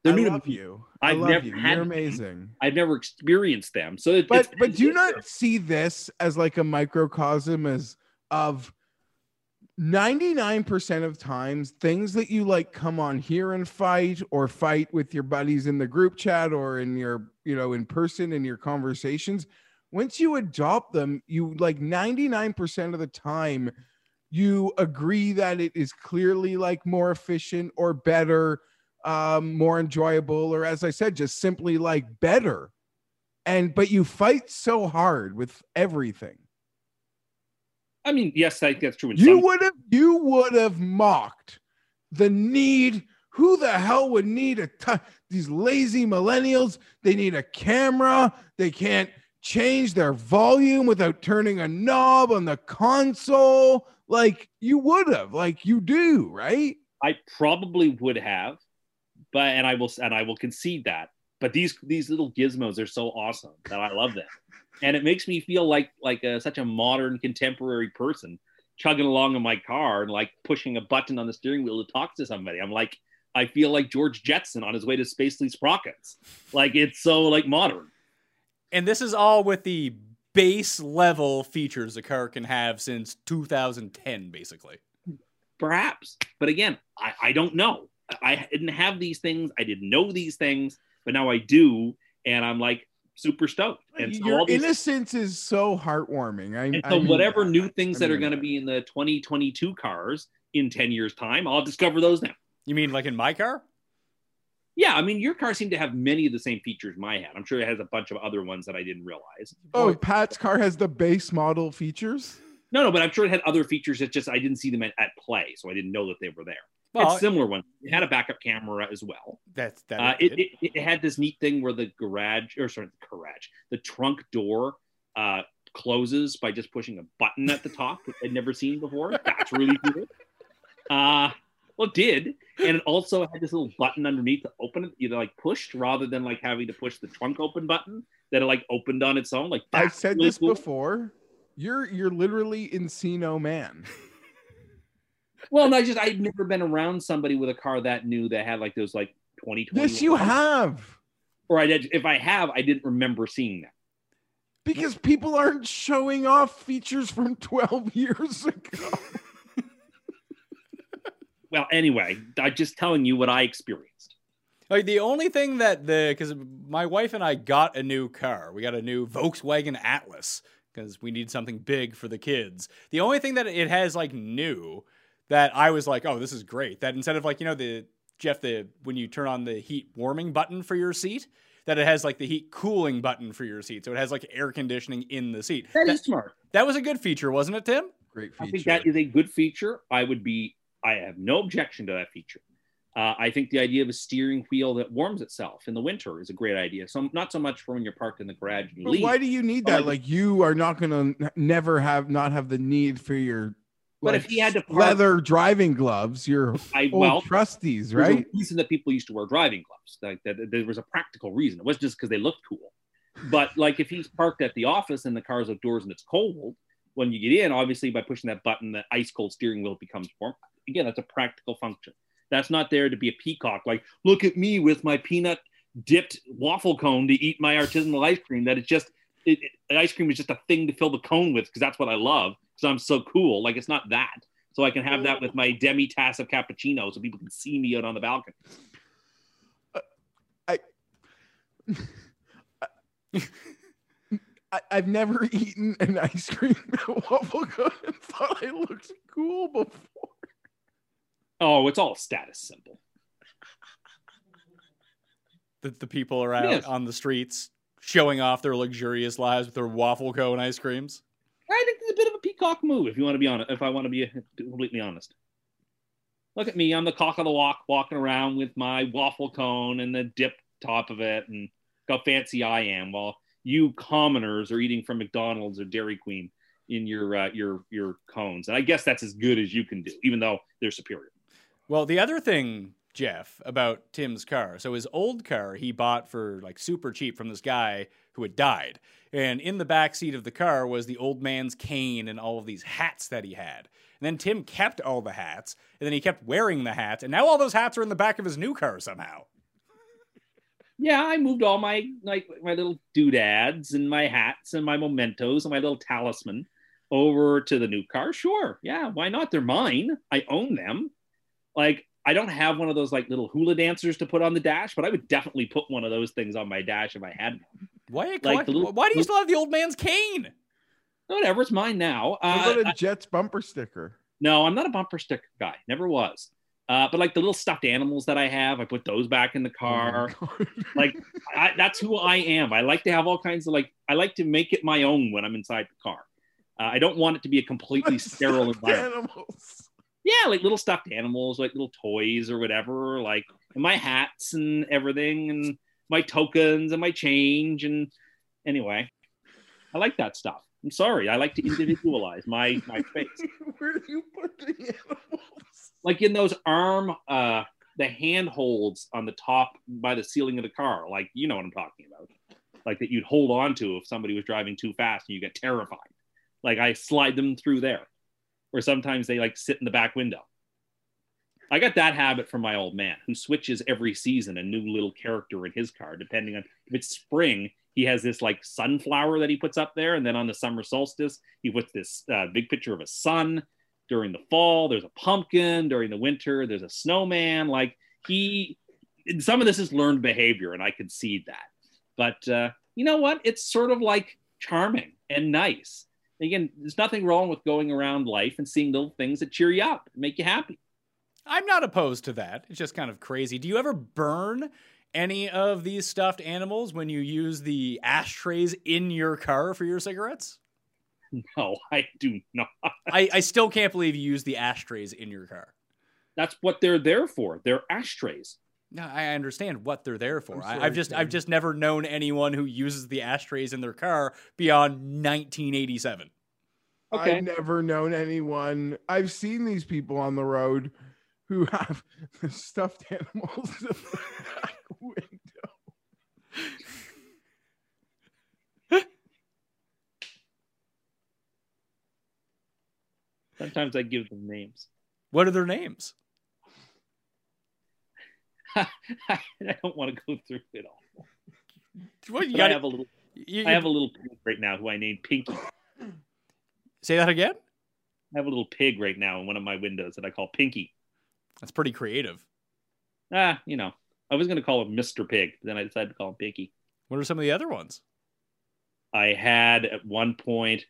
They're I new to love me. you. I I've love never you. had You're them. amazing. I've never experienced them, so it, But but do you not see this as like a microcosm as of 99% of times things that you like come on here and fight or fight with your buddies in the group chat or in your you know in person in your conversations once you adopt them you like 99% of the time you agree that it is clearly like more efficient or better um more enjoyable or as i said just simply like better. And but you fight so hard with everything. I mean, yes, I think that's true. You some, would have you would have mocked the need who the hell would need a t- these lazy millennials? They need a camera. They can't change their volume without turning a knob on the console like you would have like you do right I probably would have, but and I will and I will concede that. But these these little gizmos are so awesome that I love them, and it makes me feel like like a, such a modern contemporary person chugging along in my car and like pushing a button on the steering wheel to talk to somebody. I'm like I feel like George Jetson on his way to Spacely Sprockets. Like it's so like modern. And this is all with the base level features a car can have since 2010, basically. perhaps. But again I, I don't know. I didn't have these things. I didn't know these things. But now i do. And i'm like super stoked. And so, your all these, innocence is so heartwarming. I, and I so mean whatever that. new things I that are going to be in the 2022 cars in 10 years time i'll discover those now. You mean like in my car? Yeah i mean your car seemed to have many of the same features my had i'm sure it has a bunch of other ones that i didn't realize oh pat's car has the base model features no no but i'm sure it had other features that just i didn't see them at, at play so i didn't know that they were there Well, it's similar ones it had a backup camera as well that's that. Uh, it it, it, it had this neat thing where the garage, or sorry, the garage, the trunk door uh, closes by just pushing a button at the top, which I'd never seen before. That's really cool. Uh, well, it did. And it also had this little button underneath to open it, either like pushed rather than like having to push the trunk open button that it like opened on its own. Like i've said really this cool. before you're you're literally encino man Well, no, I just I'd never been around somebody with a car that new that had like those like 2020. yes you have Or I did, if I have, I didn't remember seeing that. because people aren't showing off features from 12 years ago Well, anyway, I'm just telling you what I experienced. Like the only thing that the because my wife and I got a new car. We got a new Volkswagen Atlas because we need something big for the kids. The only thing that it has like new that I was like, oh, this is great. That instead of like you know the Jeff the when you turn on the heat warming button for your seat, that it has like the heat cooling button for your seat. So it has like air conditioning in the seat. That that, is smart. that was a good feature, wasn't it, Tim? great feature. I think that is a good feature. I would be, I have no objection to that feature. Uh, I think the idea of a steering wheel that warms itself in the winter is a great idea. So not so much for when you're parked in the garage and you But leave. why do you need that? like- you are not gonna never have not have the need for your. But if he had to park- leather driving gloves, your I old well, trusties, right? reason that people used to wear driving gloves. Like that, there was a practical reason. It wasn't just because they looked cool. But like if he's parked at the office and the car's outdoors and it's cold, when you get in, obviously by pushing that button, the ice cold steering wheel becomes warm. Again, that's a practical function. That's not there to be a peacock. Like, look at me with my peanut dipped waffle cone to eat my artisanal ice cream. That it's just it, it- ice cream is just a thing to fill the cone with because that's what I love because I'm so cool. Like it's not that. So I can have that with my demi tasse of cappuccino so people can see me out on the balcony. I, I've never eaten an ice cream waffle cone and thought I looked cool before. Oh, it's all status symbol. The, the people are out Yes. on the streets showing off their luxurious lives with their waffle cone ice creams. I think it's a bit of a peacock move, if you want to be honest. If I want to be completely honest, look at me. I'm the cock of the walk, walking around with my waffle cone and the dip top of it, and how fancy I am. While you commoners are eating from McDonald's or Dairy Queen in your uh, your your cones, and I guess that's as good as you can do, even though they're superior. Well, the other thing, Jeff, about Tim's car. So his old car he bought for like super cheap from this guy who had died. And in the back seat of the car was the old man's cane and all of these hats that he had. And then Tim kept all the hats, and then he kept wearing the hats, and now all those hats are in the back of his new car somehow. Yeah, I moved all my like my little doodads and my hats and my mementos and my little talisman over to the new car, sure. Yeah, why not? They're mine. I own them. Like, I don't have one of those like little hula dancers to put on the dash, but I would definitely put one of those things on my dash if I had one. Why, Like collect- little- why do you still have the old man's cane? Whatever, it's mine now. What Uh, about I- a Jets bumper sticker? no, I'm not a bumper sticker guy. Never was. Uh, but like the little stuffed animals that I have, I put those back in the car. Oh like I, that's who I am. I like to have all kinds of like I like to make it my own when I'm inside the car. Uh, I don't want it to be a completely sterile environment. animals. Yeah, like little stuffed animals, like little toys or whatever, like my hats and everything, and my tokens and my change. And anyway, I like that stuff. I'm sorry, I like to individualize my my space. Where do you put the animals? like in those arm uh the handholds on the top by the ceiling of the car like you know what i'm talking about like that you'd hold on to if somebody was driving too fast and you get terrified like i slide them through there or sometimes they like sit in the back window. I got that habit from my old man who switches every season a new little character in his car depending on if it's spring he has this like sunflower that he puts up there and then on the summer solstice he puts this uh, big picture of a sun. During the fall there's a pumpkin. During the winter there's a snowman. Like he some of this is learned behavior and i concede that. But uh, you know what? It's sort of like charming and nice again there's nothing wrong with going around life and seeing little things that cheer you up and make you happy I'm not opposed to that. It's just kind of crazy. Do you ever burn any of these stuffed animals when you use the ashtrays in your car for your cigarettes? no i do not I, I still can't believe you use the ashtrays in your car. that's what they're there for they're ashtrays No, I understand what they're there for. I'm I, sorry, I've just Tim. I've just never known anyone who uses the ashtrays in their car beyond 1987. Okay. I've never known anyone. I've seen these people on the road who have stuffed animals in the back window. sometimes i give them names What are their names? i don't want to go through it all What you but got? i have a little you, i have a little pig right now who i named pinky say that again. I have a little pig right now in one of my windows that I call Pinky. That's pretty creative. Ah, you know, I was going to call him Mr. Pig, but then I decided to call him Pinky. What are some of the other ones? I had at one point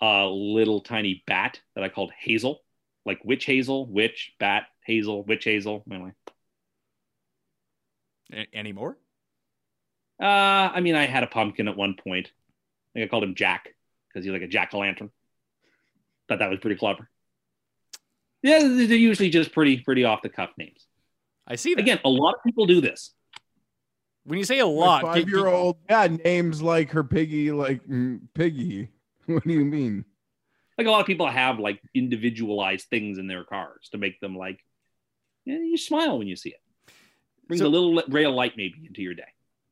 a little tiny bat that I called Hazel, like witch hazel, witch, bat, hazel, witch hazel. Anyway, A- any more? uh, I mean, I had a pumpkin at one point. I think I called him Jack because he's like a jack o' lantern. Thought that was pretty clever. Yeah, they're usually just pretty, pretty off the cuff names. I see that. Again, a lot of people do this. when you say a lot, five year old, yeah, names like her piggy, like mm, piggy. What do you mean? like a lot of people have like individualized things in their cars to make them like yeah, you smile when you see it brings So- a little ray of light maybe into your day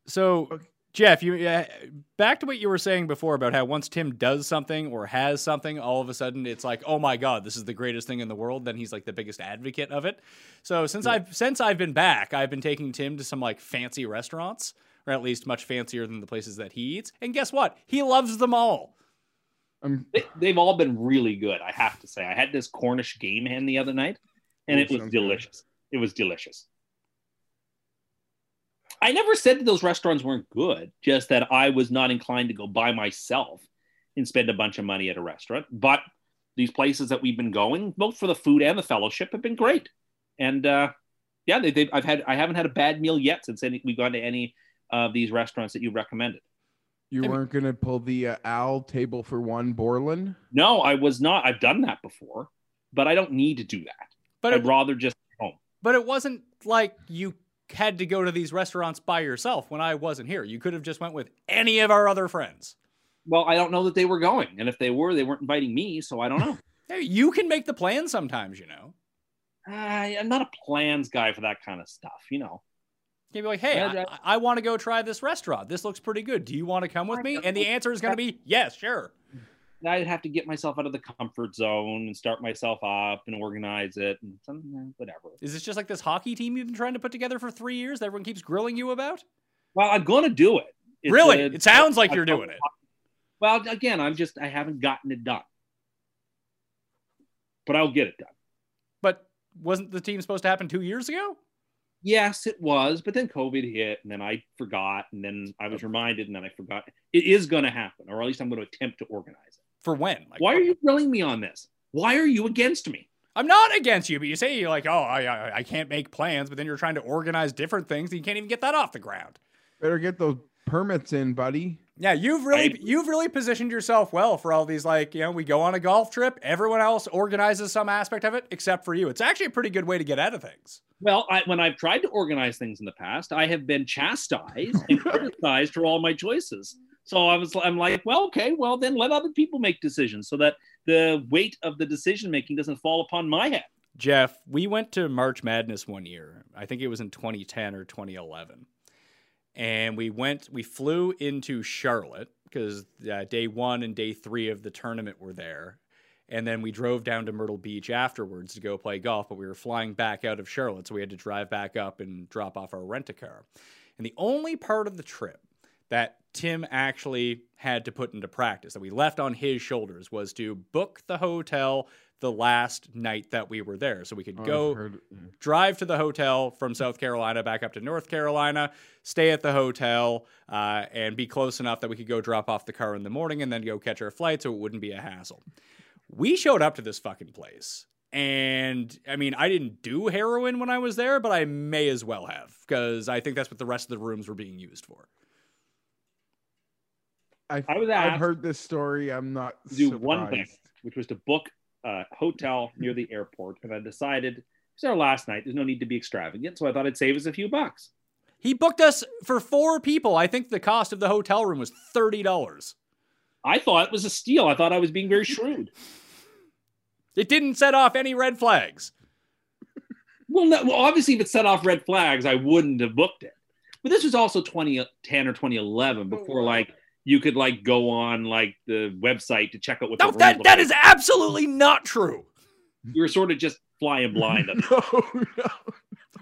So, Okay. Jeff, you uh, back to what you were saying before about how once Tim does something or has something, all of a sudden it's like, oh my god, this is the greatest thing in the world. Then he's like the biggest advocate of it. So since I've since I've been back, I've been taking Tim to some like fancy restaurants, or at least much fancier than the places that he eats. And guess what? He loves them all. I'm they, they've all been really good i have to say i had this cornish game hen the other night and it was sounds good. delicious it was delicious i never said that those restaurants weren't good just that i was not inclined to go by myself and spend a bunch of money at a restaurant but these places that we've been going both for the food and the fellowship have been great and uh yeah they, they've i've had i haven't had a bad meal yet since any, we've gone to any of these restaurants that you recommended You I mean- weren't gonna pull the uh, Al table for one Borland. No, I was not. I've done that before, but I don't need to do that. But I'd it, rather just home. but it wasn't like you had to go to these restaurants by yourself when I wasn't here. You could have just went with any of our other friends. Well, I don't know that they were going, and if they were, they weren't inviting me, so I don't know. Hey, you can make the plan sometimes, you know. I, I'm not a plans guy for that kind of stuff, you know. You'd be like, hey, Yeah, I, I want to go try this restaurant. This looks pretty good. Do you want to come with me? And the answer is going to be yes, sure. I'd have to get myself out of the comfort zone and start myself up and organize it and some, whatever. Is this just like this hockey team you've been trying to put together for three years that everyone keeps grilling you about? Well, I'm going to do it. It's really? a- it sounds like I- you're doing it. Well, again, I'm just I haven't gotten it done. but I'll get it done. But wasn't the team supposed to happen two years ago? Yes, it was, but then COVID hit, and then I forgot, and then I was reminded, and then I forgot. It is going to happen, or at least I'm going to attempt to organize it. For when? Like, Why are oh. you grilling me on this? Why are you against me? I'm not against you, but you say you're like, oh, I, I, I can't make plans, but then you're trying to organize different things, and you can't even get that off the ground. Better get those permits in, buddy. Yeah, you've really I- you've really positioned yourself well for all these like, you know, we go on a golf trip, everyone else organizes some aspect of it except for you. It's actually a pretty good way to get out of things. Well, I, when I've tried to organize things in the past, I have been chastised and criticized for all my choices. So I was, I'm like, well, okay, well then let other people make decisions so that the weight of the decision making doesn't fall upon my head. Jeff, we went to March Madness one year. I think it was in 2010 or 2011. And we went, we flew into Charlotte because uh, day one and day three of the tournament were there. And then we drove down to Myrtle Beach afterwards to go play golf, but we were flying back out of Charlotte. So we had to drive back up and drop off our rent a car. And the only part of the trip that Tim actually had to put into practice that we left on his shoulders was to book the hotel the last night that we were there so we could Oh, go heard- drive to the hotel from South Carolina back up to North Carolina, stay at the hotel, uh, and be close enough that we could go drop off the car in the morning and then go catch our flight so it wouldn't be a hassle. We showed up to this fucking place. And I mean, I didn't do heroin when I was there, but I may as well have because I think that's what the rest of the rooms were being used for. I, I was I've heard this story. I'm not to do one thing, which was to book a hotel near the airport. And I decided it's our last night. There's no need to be extravagant. So I thought I'd save us a few bucks. He booked us for four people. I think the cost of the hotel room was $30. I thought it was a steal. I thought I was being very shrewd. It didn't set off any red flags. Well, no, well, obviously, if it set off red flags, I wouldn't have booked it. But this was also 2010 or 2011 before, like, you could like go on like the website to check out what No, that, that like. absolutely not true. You were sort of just flying blind. No, no.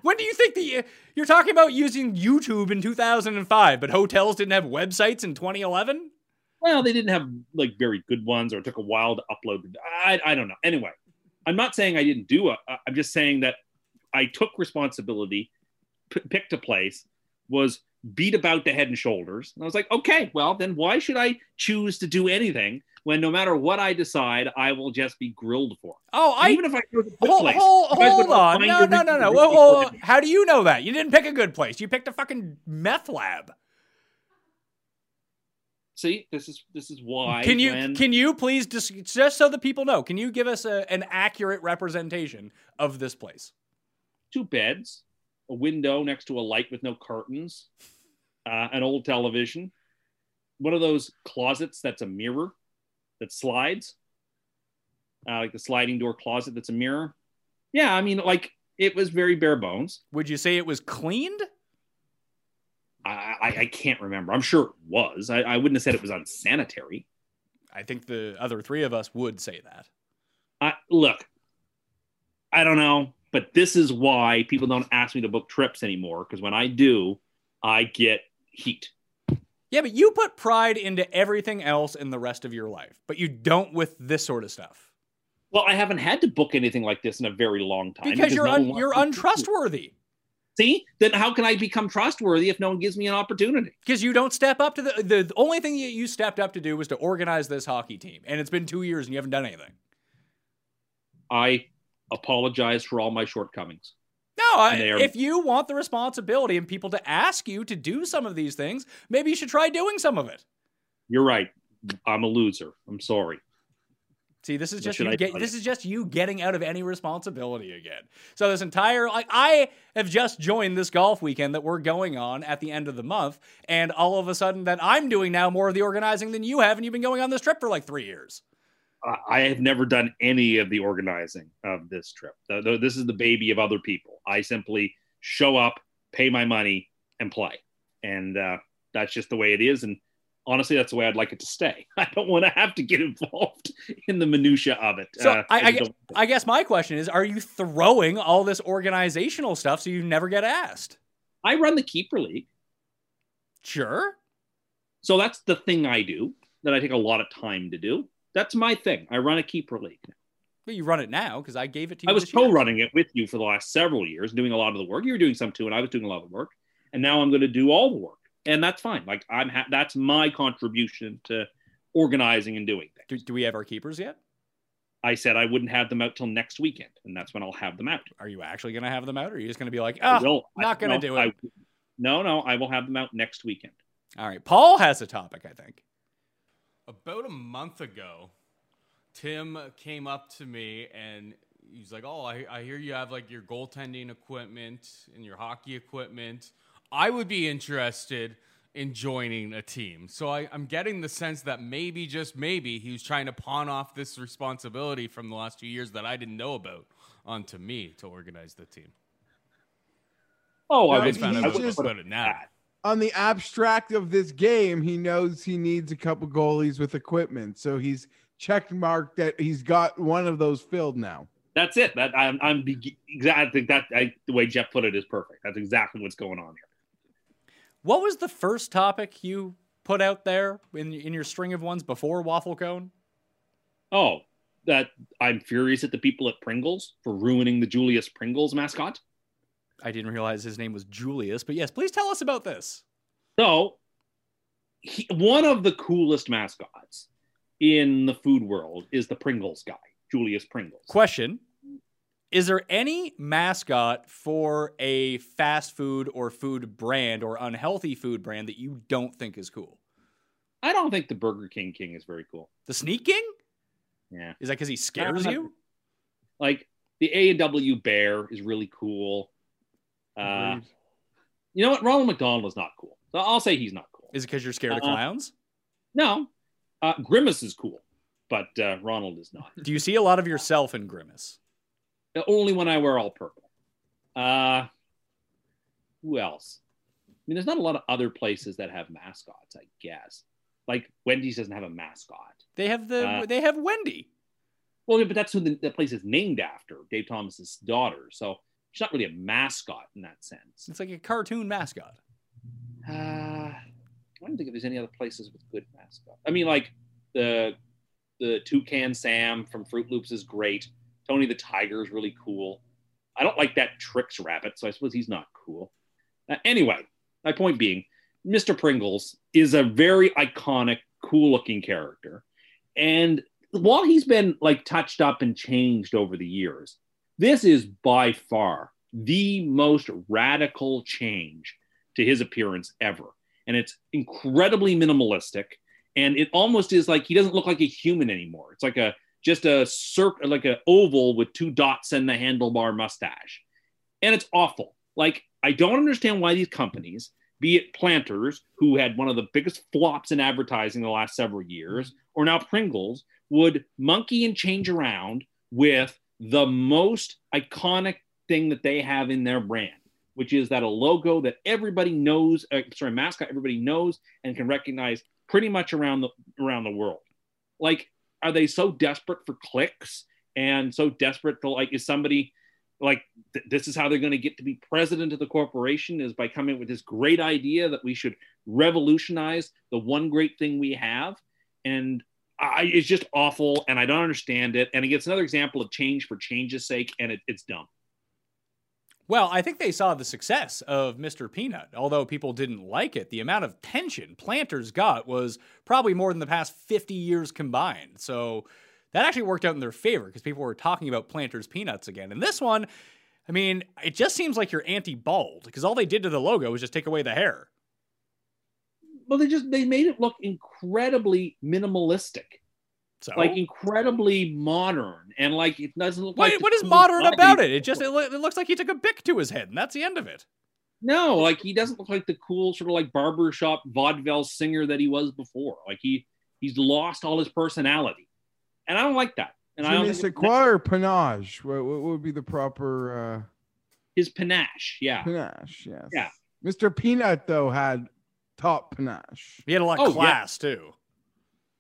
When do you think the you're talking about using YouTube in 2005, but hotels didn't have websites in 2011? well, they didn't have like very good ones, or it took a while to upload. I, I don't know. Anyway, I'm not saying I didn't do it. I'm just saying that I took responsibility, p- picked a place, was beat about the head and shoulders. And I was like, okay, well, then why should I choose to do anything when no matter what I decide, I will just be grilled for? Oh, And I even if I chose a good hold, place, hold, hold on. No, no, no, no. to Whoa, really whoa, go whoa. ahead. How do you know that? You didn't pick a good place. You picked a fucking meth lab. See, this is this is why. Can you when- can you please just just so the people know? Can you give us a, an accurate representation of this place? two beds, a window next to a light with no curtains, uh, an old television, one of those closets that's a mirror that slides, uh, like the sliding door closet that's a mirror. Yeah, I mean, like it was very bare bones. Would you say it was cleaned? I, I, I can't remember. I'm sure it was. I, I wouldn't have said it was unsanitary. I think the other three of us would say that. I, look, I don't know, but this is why people don't ask me to book trips anymore because when I do, I get heat. Yeah, but you put pride into everything else in the rest of your life, but you don't with this sort of stuff Well, I haven't had to book anything like this in a very long time because you're no un- you're to book it. untrustworthy See, then how can I become trustworthy if no one gives me an opportunity? because you don't step up to the the only thing that you stepped up to do was to organize this hockey team, and it's been two years and you haven't done anything. I apologize for all my shortcomings. No, I, are- if you want the responsibility and people to ask you to do some of these things, maybe you should try doing some of it. You're right. I'm a loser. I'm sorry. See, this is just you get, this is just you getting out of any responsibility again. So this entire like I have just joined this golf weekend that we're going on at the end of the month, and all of a sudden that I'm doing now more of the organizing than you have, and you've been going on this trip for like three years. I- have never done any of the organizing of this trip. Th- th- This is the baby of other people. I simply show up, pay my money, and play. And uh, that's just the way it is. And honestly, that's the way I'd like it to stay. I don't want to have to get involved in the minutia of it. So Uh, I, I, I guess my question is: Are you throwing all this organizational stuff so you never get asked? I run the keeper league. Sure. So that's the thing I do that I take a lot of time to do. That's my thing. I run a keeper league. Well, you run it now because I gave it to you. I was co-running it with you for the last several years, doing a lot of the work. You were doing some too, and I was doing a lot of the work. And now I'm going to do all the work, and that's fine. Like I'm, ha- that's my contribution to organizing and doing Do, things. do we have our keepers yet? I said I wouldn't have them out till next weekend, and that's when I'll have them out. Are you actually going to have them out, or are you just going to be like, ah, will- not gonna no, do it. I- no, no, I will have them out next weekend. all right. Paul has a topic, I think. About a month ago, Tim came up to me and he's like, "Oh, I, I hear you have like your goaltending equipment and your hockey equipment. I would be interested in joining a team." So I, I'm getting the sense that maybe, just maybe, he was trying to pawn off this responsibility from the last few years that I didn't know about onto me to organize the team. Oh, No, I just found out I would just- put about it now. that. On the abstract of this game, he knows he needs a couple goalies with equipment. So he's check marked that he's got one of those filled now. That's it. That I'm, I'm exactly. I think that I, the way Jeff put it is perfect. That's exactly what's going on here. What was the first topic you put out there in in your string of ones before Waffle Cone? Oh, that I'm furious at the people at Pringles for ruining the Julius Pringles mascot. I didn't realize his name was Julius, but yes, please tell us about this. So, he, one of the coolest mascots in the food world is the Pringles guy, Julius Pringles. Question Is there any mascot for a fast food or food brand or unhealthy food brand that you don't think is cool? I don't think the Burger King King is very cool. The Sneak King? Yeah, Is that because he scares you? like the A and W Bear is really cool. Uh, Agreed. you know what? Ronald McDonald is not cool. So I'll say he's not cool. Is it because you're scared of uh, clowns? No, uh, Grimace is cool, but uh, Ronald is not. Do you see a lot of yourself in Grimace? Only when I wear all purple. Uh, who else? I mean, there's not a lot of other places that have mascots. I guess, like Wendy's doesn't have a mascot. They have the Uh, they have Wendy. Well, yeah, but that's who the, the place is named after, Dave Thomas's daughter. So she's not really a mascot in that sense. It's like a cartoon mascot. Uh, I don't think if there's any other places with good mascots. I mean, like the the Toucan Sam from Froot Loops is great. Tony the Tiger is really cool. I don't like that Trix Rabbit, so I suppose he's not cool. Uh, anyway, my point being, Mr. Pringles is a very iconic, cool looking character. And while he's been like touched up and changed over the years, this is by far the most radical change to his appearance ever. And it's incredibly minimalistic. And it almost is like he doesn't look like a human anymore. It's like a just a circle, like an oval with two dots and the handlebar mustache. And it's awful. Like, I don't understand why these companies, be it Planters, who had one of the biggest flops in advertising the last several years, or now Pringles, would monkey and change around with the most iconic thing that they have in their brand, which is that a logo that everybody knows, uh, sorry, mascot everybody knows and can recognize pretty much around the around the world. Like, are they so desperate for clicks and so desperate to like is somebody like th- this is how they're going to get to be president of the corporation is by coming with this great idea that we should revolutionize the one great thing we have and I, it's just awful and i don't understand it and it's another example of change for change's sake and it, it's dumb Well, I think they saw the success of Mr. Peanut. Although people didn't like it, the amount of tension Planters got was probably more than the past 50 years combined. So that actually worked out in their favor because people were talking about Planters Peanuts again. And this one, I mean, it just seems like you're anti bald because all they did to the logo was just take away the hair. Well they just they made it look incredibly minimalistic So, like incredibly modern and like it doesn't look what, like what is cool modern guy about it? It just it, loo- it looks like he took a bic to his head, and that's the end of it. No, like he doesn't look like the cool sort of like barbershop vaudeville singer that he was before. Like he he's lost all his personality, and I don't like that. And I Je don't think sais quoi panache? What, what would be the proper uh his panache. Yeah, panache? Yes. Yeah. Mr. Peanut though had top panache. He had a lot Oh, of yeah. class too.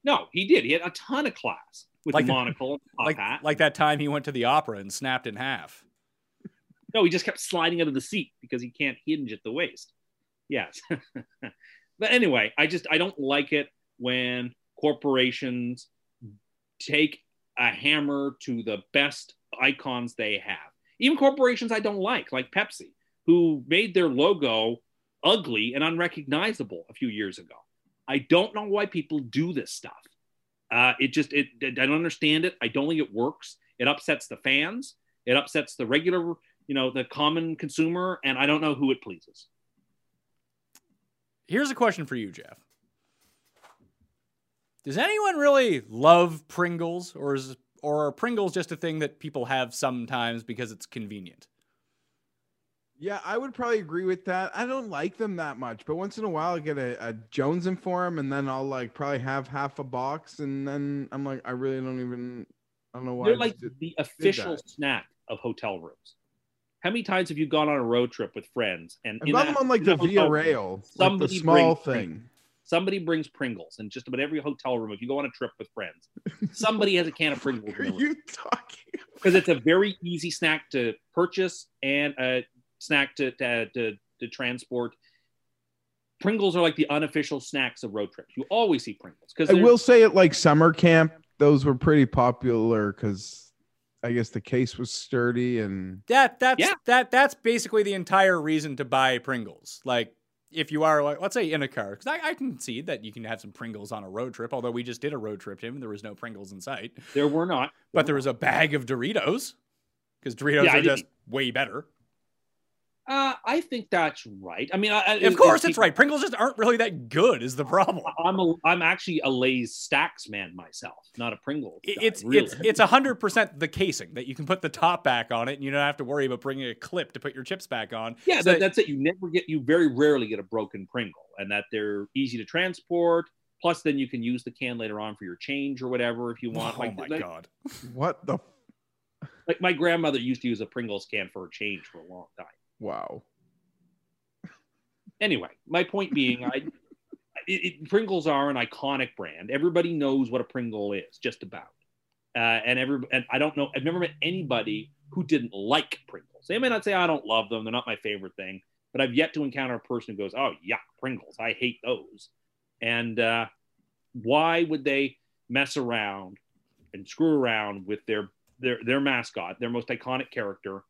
no, he did. He had a ton of class with Like the the- monocle and top Like hat. like that time he went to the opera and snapped in half. no, he just kept sliding out of the seat because he can't hinge at the waist. Yes, but anyway, I just I don't like it when corporations take a hammer to the best icons they have. Even corporations I don't like, like Pepsi, who made their logo ugly and unrecognizable a few years ago. I don't know why people do this stuff. Uh, it just, it, I don't understand it. I don't think it works. It upsets the fans. It upsets the regular, you know, the common consumer, and I don't know who it pleases. Here's a question for you, Jeff. Does anyone really love Pringles, or is or are Pringles just a thing that people have sometimes because it's convenient? Yeah, I would probably agree with that. I don't like them that much, but once in a while I get a, a Jones and for them, and then I'll like probably have half a box, and then I'm like, I really don't even, I don't know why. They're I like did- the official snack of hotel rooms. How many times have you gone on a road trip with friends and got that- them on like the Via Rail, like the small thing. Somebody brings Pringles in just about every hotel room. If you go on a trip with friends, somebody has a can of Pringles. What are you talking? Because it's a very easy snack to purchase and a snack to, to, to, to transport. Pringles are like the unofficial snacks of road trips. You always see Pringles because I will say it like summer camp, those were pretty popular because I guess the case was sturdy and That that's Yeah. that that's basically the entire reason to buy Pringles. Like if you are like let's say in a car, because I, I can see that you can have some Pringles on a road trip. Although we just did a road trip, Tim, and there was no Pringles in sight, there were not. but there was a bag of Doritos because Doritos Yeah, are just way better. Uh, I think that's right. I mean, I, I- Of course, it- it's right. Pringles just aren't really that good. Is the problem? I'm a, I'm actually a Lay's Stacks man myself, not a Pringle. It- guy, It's really. it's it's hundred percent the casing that you can put the top back on it, and you don't have to worry about bringing a clip to put your chips back on. yeah, So that, that's it. You never get, you very rarely get a broken Pringle, and that they're easy to transport. Plus, then you can use the can later on for your change or whatever if you want. oh like, my like, god! what the Like my grandmother used to use a Pringles can for a change for a long time. Wow. Anyway, my point being, I it, it, Pringles are an iconic brand. Everybody knows what a Pringle is, just about. Uh, and every and I don't know. I've never met anybody who didn't like Pringles. They may not say I don't love them; they're not my favorite thing. But I've yet to encounter a person who goes, "Oh, yuck, Pringles. I hate those." And uh, why would they mess around and screw around with their their their mascot, their most iconic character?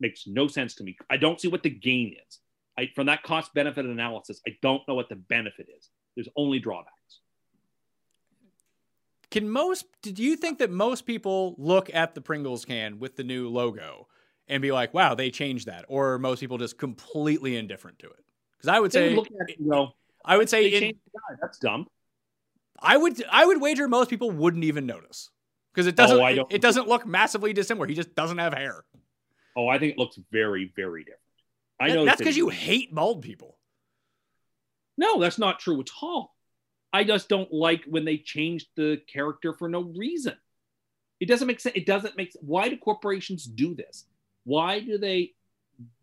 Makes no sense to me. I don't see what the gain is. I, from that cost benefit analysis, I don't know what the benefit is. There's only drawbacks. Can most? do you think that most people look at the Pringles can with the new logo and be like, "Wow, they changed that," or are most people just completely indifferent to it? Because I would They say, would look at it and go, I would say, in- changed the guy. That's dumb. I would, I would wager most people wouldn't even notice because it oh, doesn't, Oh, it, it doesn't look massively dissimilar. He just doesn't have hair. Oh, I think it looks very, very different. I That- know that's because you hate bald people. No, that's not true at all. I just don't like when they change the character for no reason. It doesn't make sense. It doesn't make sense. Why do corporations do this? Why do they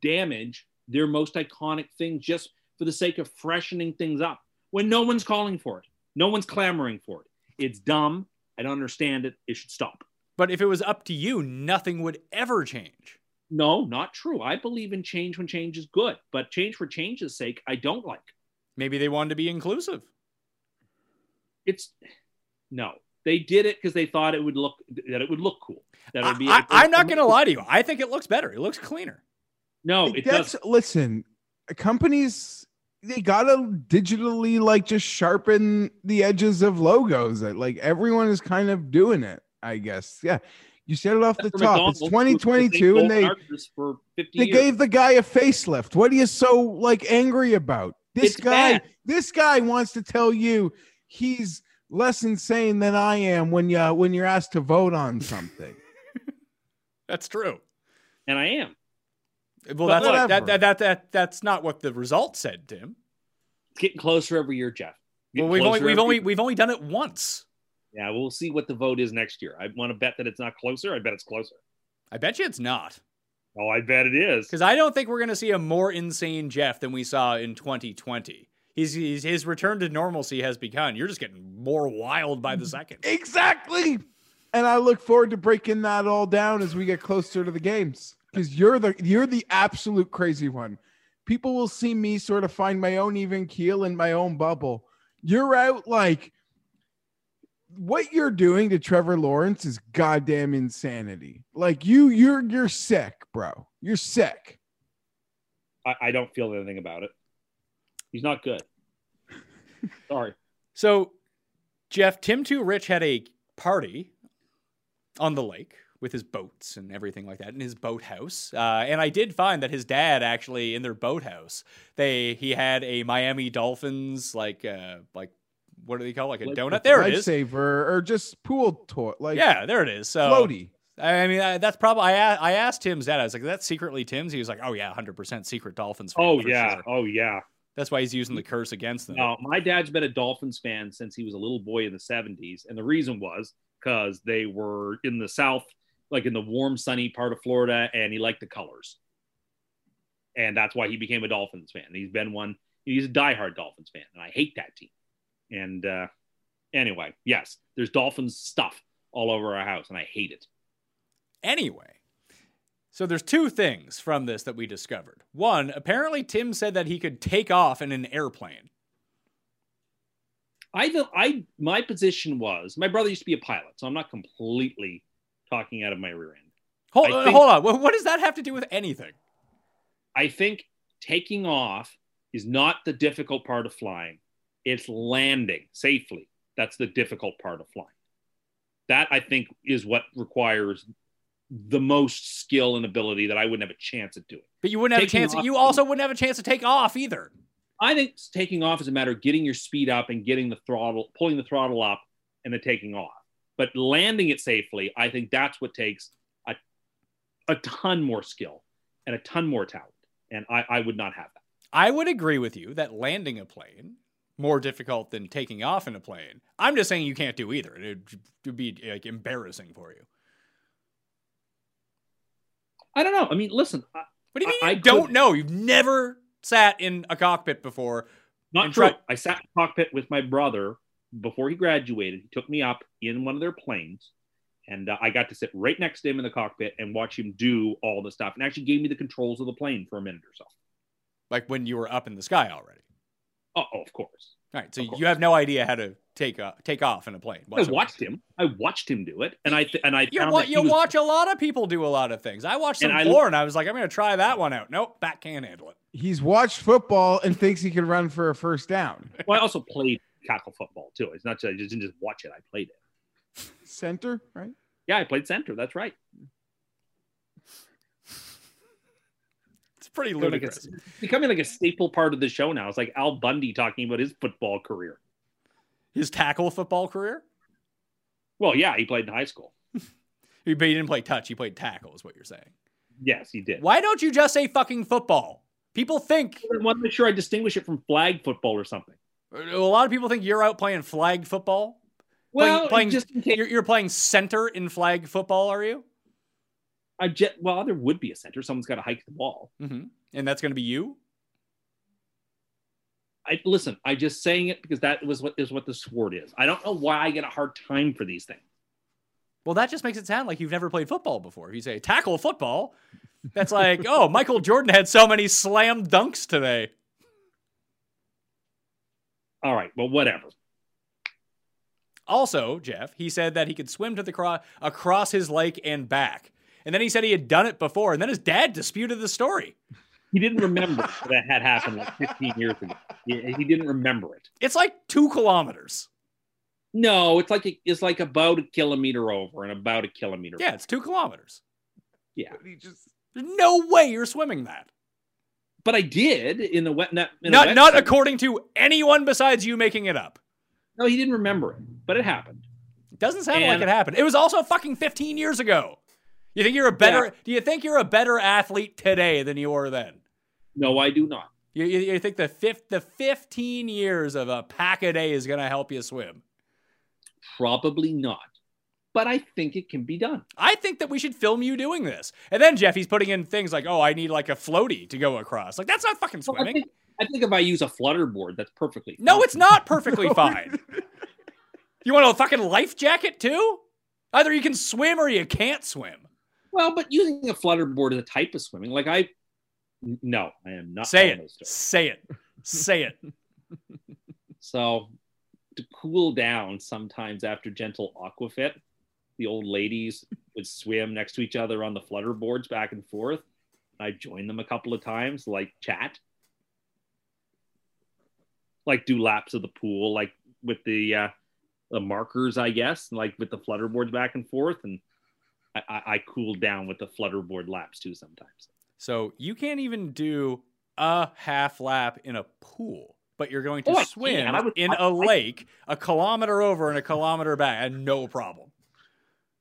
damage their most iconic thing just for the sake of freshening things up when no one's calling for it? No one's clamoring for it. It's dumb. I don't understand it. It should stop. But if it was up to you, nothing would ever change. No, not true. I believe in change when change is good, but change for change's sake, I don't like. Maybe they wanted to be inclusive. It's no. They did it because they thought it would look that it would look cool. That would be. I, I, am not going to lie to you. I think it looks better. It looks cleaner. No, Like, it that's does. listen, companies they gotta digitally like just sharpen the edges of logos. Like everyone is kind of doing it, I guess. Yeah. You said it off the top. It's McDonald's, who 2022 and they for 50 they years. gave the guy a facelift. What are you so like angry about? This It's guy, bad. this guy wants to tell you he's less insane than I am when you when you're asked to vote on something. That's true. and I am. Well, But that's what, that, that, that, that, that's not what the result said, Tim. It's getting closer every year, Jeff. Well, we've only, we've every- only, we've only done it once. Yeah, we'll see what the vote is next year. I want to bet that it's not closer. I bet it's closer. I bet you it's not. Oh, I bet it is. Because I don't think we're going to see a more insane Jeff than we saw in 2020. He's, he's his return to normalcy has begun. You're just getting more wild by the second. exactly. And I look forward to breaking that all down as we get closer to the games. Because you're the you're the absolute crazy one. People will see me sort of find my own even keel in my own bubble. You're out like what you're doing to Trevor Lawrence is goddamn insanity. Like you, you're you're sick, bro. You're sick. I, I don't feel anything about it. He's not good. Sorry. So, Jeff, Tim Too Rich had a party on the lake with his boats and everything like that in his boathouse. Uh, and I did find that his dad actually in their boathouse, they he had a Miami Dolphins like uh, like what do they call it? like a Like donut? There it is. Lifesaver or just pool toy, like Yeah, there it is. So floaty. I mean, I, that's probably. I I asked Tim's dad. I was like, "That's secretly Tim's." He was like, "Oh yeah, hundred percent secret Dolphins." Fan, Oh yeah. sure." Oh yeah. That's why he's using the curse against them. No, my dad's been a Dolphins fan since he was a little boy in the 70s. And the reason was because they were in the South, like in the warm, sunny part of Florida, and he liked the colors. And that's why he became a Dolphins fan. He's been one, he's a diehard Dolphins fan. And I hate that team. And uh, anyway, yes, there's Dolphins stuff all over our house, and I hate it. Anyway, so there's two things from this that we discovered. One, apparently Tim said that he could take off in an airplane. I I my position was my brother used to be a pilot, so I'm not completely talking out of my rear end. Hold, uh, think- hold on. What, what does that have to do with anything? I think taking off is not the difficult part of flying. It's landing safely. That's the difficult part of flying. That I think is what requires the most skill and ability that I wouldn't have a chance at doing. But you wouldn't have a chance. off- You also wouldn't have a chance to take off either. I think taking off is a matter of getting your speed up and getting the throttle, pulling the throttle up, and then taking off. But landing it safely, I think that's what takes a, a ton more skill and a ton more talent. And I, I would not have that. I would agree with you that landing a plane more difficult than taking off in a plane. I'm just saying you can't do either. It would be like embarrassing for you. I don't know. I mean, listen, I- What do you mean I- you I don't could- know? You've never sat in a cockpit before. Not true. try- I sat in the cockpit with my brother before he graduated. He took me up in one of their planes, and uh, I got to sit right next to him in the cockpit and watch him do all the stuff, and actually gave me the controls of the plane for a minute or so. Like when you were up in the sky already. Oh, oh of course. All right, so you have no idea how to take uh, take off in a plane. I watched him. I watched him do it, and I th- and I You, found wa- that you was- watch a lot of people do a lot of things. I watched some floor And I- porn. I was like, I'm going to try that one out. Nope, back can't handle it. He's watched football and thinks he can run for a first down. Well, I also played tackle football too. It's not just I just didn't just watch it. I played it. Center, right? Yeah, I played center. That's right. Pretty like, ludicrous. a, it's becoming like a staple part of the show now. It's like Al Bundy talking about his football career. His tackle football career? Well, yeah, he played in high school. But he didn't play touch. He played tackle, is what you're saying. Yes, he did. Why don't you just say fucking football? People think I want to make sure I distinguish it from flag football or something. a lot of people think you're out playing flag football. Well, playing, just in case, you're, you're playing center in flag football, are you? I jet. Well, there would be a center. Someone's got to hike the ball. Mm-hmm. And that's going to be you. I listen. I just saying it because that was what is what the sword is. I don't know why I get a hard time for these things. Well, that just makes it sound like you've never played football before. If you say tackle football, that's like, oh, Michael Jordan had so many slam dunks today. All right. Well, whatever. Also, Jeff, he said that he could swim to the cro- across his lake and back. And then he said he had done it before. And then his dad disputed the story. He didn't remember that had happened like 15 years ago. He, he didn't remember it. It's like two kilometers. No, it's like it's like about a kilometer over and about a kilometer. Yeah, it's two kilometers. yeah. He just There's no way you're swimming that. But I did in the wet. Not in Not wet not according to anyone besides you making it up. No, he didn't remember it, but it happened. It doesn't sound like it happened. It was also fucking 15 years ago. You think you're a better? Yeah. Do you think you're a better athlete today than you were then? No, I do not. You, you, you think the fifth, the 15 years of a pack a day is going to help you swim? Probably not. But I think it can be done. I think that we should film you doing this. And then Jeff, he's putting in things like, "Oh, I need like a floaty to go across." Like that's not fucking Well, I swimming. think, I think if I use a flutter board, that's perfectly. Fine. No, it's not perfectly fine. You want a fucking life jacket too? Either you can swim or you can't swim. Well, but using a flutter board is a type of swimming. Like I, no, I am not. Say it. Say it. Say it. So, to cool down sometimes after gentle aquafit. The old ladies would swim next to each other on the flutter boards back and forth. I joined them a couple of times, like chat, like do laps of the pool, like with the uh, the markers, I guess, like with the flutter boards back and forth, and I, I, cooled down with the flutterboard laps too sometimes. So you can't even do a half lap in a pool, but you're going to Oh, swim can. I would- in I- a I- lake a kilometer over and a kilometer back, and no problem.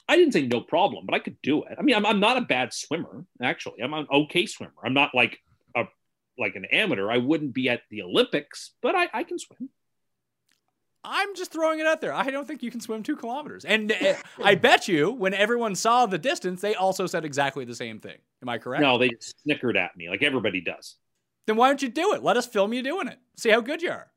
I didn't say no problem, but I could do it. I mean, I'm, I'm not a bad swimmer, actually. I'm an okay swimmer. I'm not like a like an amateur. I wouldn't be at the Olympics, but I, I can swim. I'm just throwing it out there. I don't think you can swim two kilometers. And uh, I bet you, when everyone saw the distance, they also said exactly the same thing. Am I correct? No, they snickered at me like everybody does. Then why don't you do it? Let us film you doing it. See how good you are.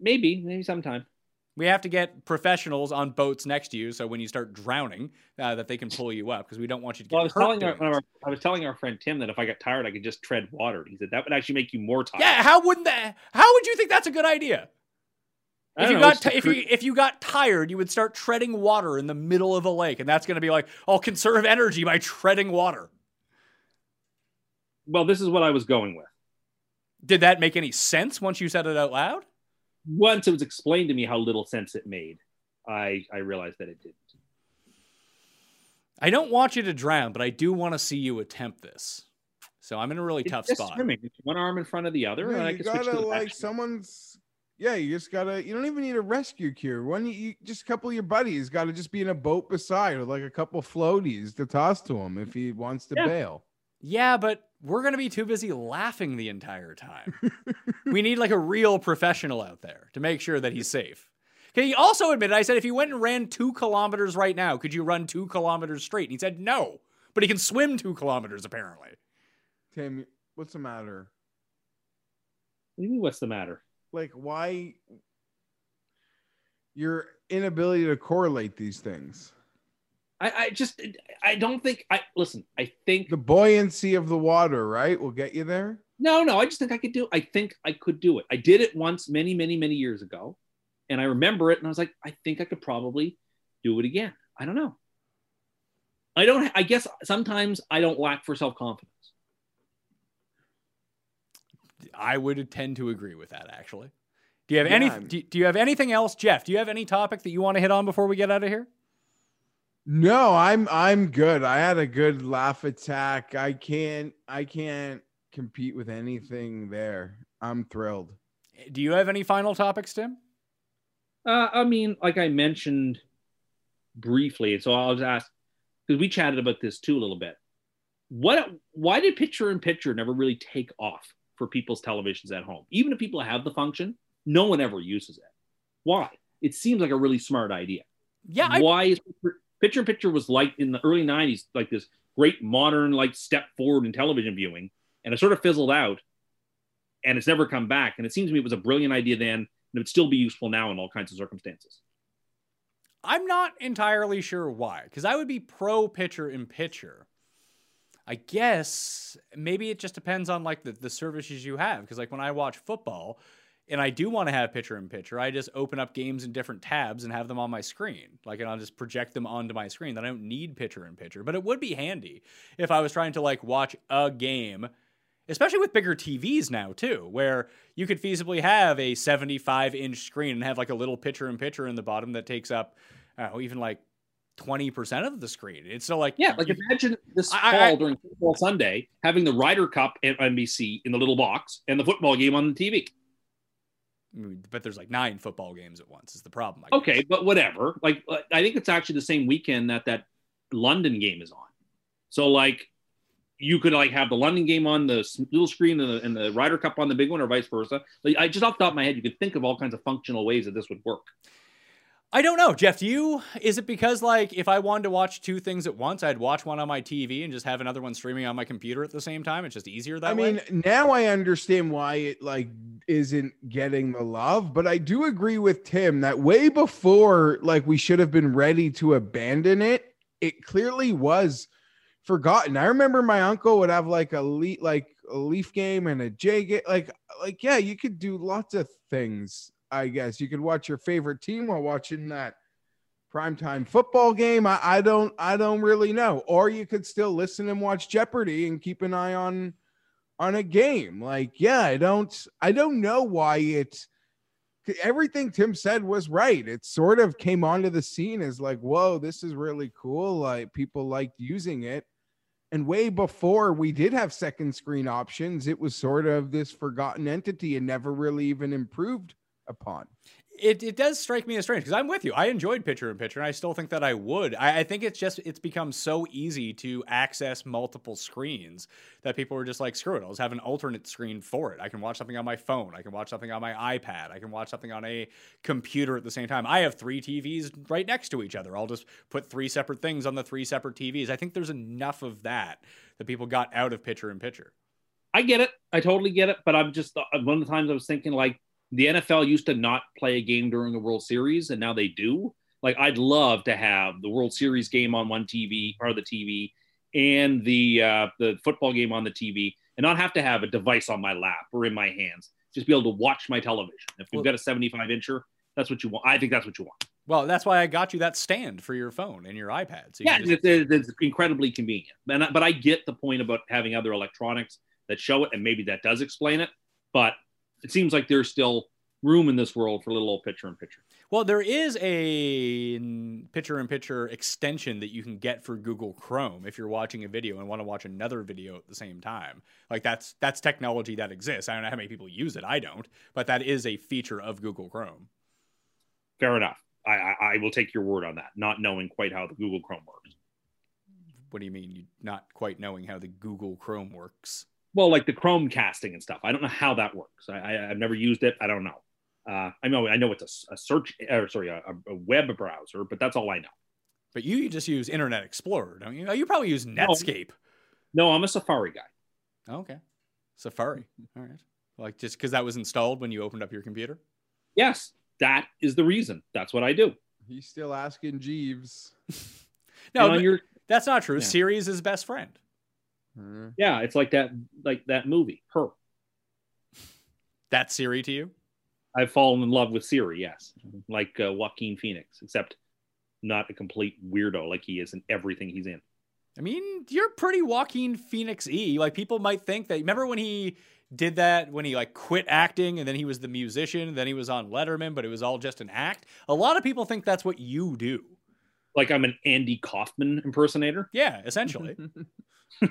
Maybe, maybe sometime. We have to get professionals on boats next to you, so when you start drowning, uh, that they can pull you up because we don't want you to get Well, I was telling our, doing one of our, I was telling our friend Tim that if I got tired, I could just tread water. He said that would actually make you more tired. Yeah, how wouldn't that? How would you think that's a good idea? I If you know, got it's ti- if you if you got tired, you would start treading water in the middle of a lake, and that's going to be like, oh, conserve energy by treading water. well, this is what I was going with. Did that make any sense once you said it out loud? Once it was explained to me how little sense it made, I I realized that it didn't. I don't want you to drown, but I do want to see you attempt this. So I'm in a really It's tough just spot. swimming. It's one arm in front of the other, Yeah, and I you can switch to gotta the like back. someone's. Yeah, you just gotta. You don't even need a rescue cure. One, you, you just a couple of your buddies got to just be in a boat beside, or like a couple floaties to toss to him if he wants to Yeah. bail. Yeah, but we're going to be too busy laughing the entire time. we need like a real professional out there to make sure that he's safe. Okay, he also admitted, I said, if he went and ran two kilometers right now, could you run two kilometers straight? And he said, no, but he can swim two kilometers apparently. Tim, what's the matter? What do you mean, What's the matter? Like, why? Your inability to correlate these things. I, I just I don't think I listen. I think The buoyancy of the water, right, will get you there. no, no. I just think I could do. I think I could do it. I did it once, many, many, many years ago, and I remember it, and I was like, I think I could probably do it again. I don't know. I don't. I guess sometimes I don't lack for self confidence. I would tend to agree with that, actually. Do you have Yeah, any? I'm- Do, do you have anything else, Jeff? Do you have any topic that you want to hit on before we get out of here? No, I'm I'm good. I had a good laugh attack. I can't I can't compete with anything there. I'm thrilled. Do you have any final topics, Tim? Uh, I mean, like I mentioned briefly, so I'll just ask because we chatted about this too a little bit. What? Why did picture in picture never really take off for people's televisions at home? Even if people have the function, no one ever uses it. Why? It seems like a really smart idea. Yeah, I, Why is picture in picture was like in the early '90s, like this great modern like step forward in television viewing, and it sort of fizzled out, and it's never come back. And it seems to me it was a brilliant idea then, and it would still be useful now in all kinds of circumstances. I'm not entirely sure why, because I would be pro pitcher in pitcher. I guess maybe it just depends on like the, the services you have. Because like when I watch football and I do want to have pitcher in pitcher, I just open up games in different tabs and have them on my screen. Like and I'll just project them onto my screen. Then I don't need pitcher in pitcher. But it would be handy if I was trying to like watch a game especially with bigger TVs now too, where you could feasibly have a 75 inch screen and have like a little picture in picture in the bottom that takes up, know, even like 20% of the screen. It's still like, Yeah, like you- imagine this fall I- I- during football Sunday having the Ryder Cup at NBC in the little box and the football game on the TV. Mm, but there's like nine football games at once is the problem. Okay, but whatever. Like like, I think it's actually the same weekend that that London game is on. So like you could like have the London game on the little screen and the, and the Ryder Cup on the big one, or vice versa. Like I just off the top of my head, you could think of all kinds of functional ways that this would work. I don't know, Jeff. Do you? Is it because like if I wanted to watch two things at once, I'd watch one on my TV and just have another one streaming on my computer at the same time? It's just easier that I way. I mean, now I understand why it like isn't getting the love, but I do agree with Tim that way before like we should have been ready to abandon it, it clearly was forgotten. I remember my uncle would have like a le- like a Leaf game and a J game, like like yeah, you could do lots of things I guess you could watch your favorite team while watching that primetime football game. I, I don't I don't really know. Or you could still listen and watch Jeopardy and keep an eye on on a game. Like, yeah, I don't I don't know why it's everything Tim said was right. It sort of came onto the scene as like, whoa, this is really cool. Like people liked using it. And way before we did have second screen options, it was sort of this forgotten entity and never really even improved upon it, it does strike me as strange because I'm with you. I enjoyed Pitcher in Pitcher, and I still think that I would. I, I, think it's just it's become so easy to access multiple screens that people are just like, screw it. I'll just have an alternate screen for it. I can watch something on my phone. I can watch something on my iPad. I can watch something on a computer at the same time. I have three TVs right next to each other. I'll just put three separate things on the three separate TVs. I think there's enough of that that people got out of Pitcher in Pitcher. I get it. I totally get it. But I'm just uh, one of the times I was thinking like the NFL used to not play a game during the World Series, and now they do. Like, I'd love to have the World Series game on one TV or the TV, and the uh, the football game on the TV, and not have to have a device on my lap or in my hands. Just be able to watch my television. If you've got a 75 incher, that's what you want. I think that's what you want. Well, that's why I got you that stand for your phone and your iPad. So you yeah, just... it's, it's, incredibly convenient. And, but I get the point about having other electronics that show it, and maybe that does explain it. But it seems like there's still room in this world for little old picture in picture. Well, there is a picture in picture extension that you can get for Google Chrome if you're watching a video and want to watch another video at the same time. Like that's that's technology that exists. I don't know how many people use it. I don't, but that is a feature of Google Chrome. Fair enough. I, I, I will take your word on that, not knowing quite how the Google Chrome works. What do you mean? You not quite knowing how the Google Chrome works? Well, like the Chrome casting and stuff. I don't know how that works. I, I, have never used it. I don't know. Uh, I know I know it's a, a search or sorry a, a, web browser, but that's all I know. But you just use Internet Explorer, don't you? You probably use Netscape. No, no I'm a Safari guy. okay, Safari. All right. Like just because that was installed when you opened up your computer. Yes, that is the reason. That's what I do. He's still asking Jeeves. no, your, that's not true. Yeah. Siri is his best friend. Mm-hmm. Yeah, it's like that, like that movie, Her. That's Siri to you? I've fallen in love with Siri, yes, like uh, Joaquin Phoenix, except not a complete weirdo like he is in everything he's in. I mean, you're pretty Joaquin Phoenix e. Like people might think that. Remember when he did that when he like quit acting and then he was the musician, and then he was on Letterman, but it was all just an act. A lot of people think that's what you do. Like I'm an Andy Kaufman impersonator. Yeah, essentially.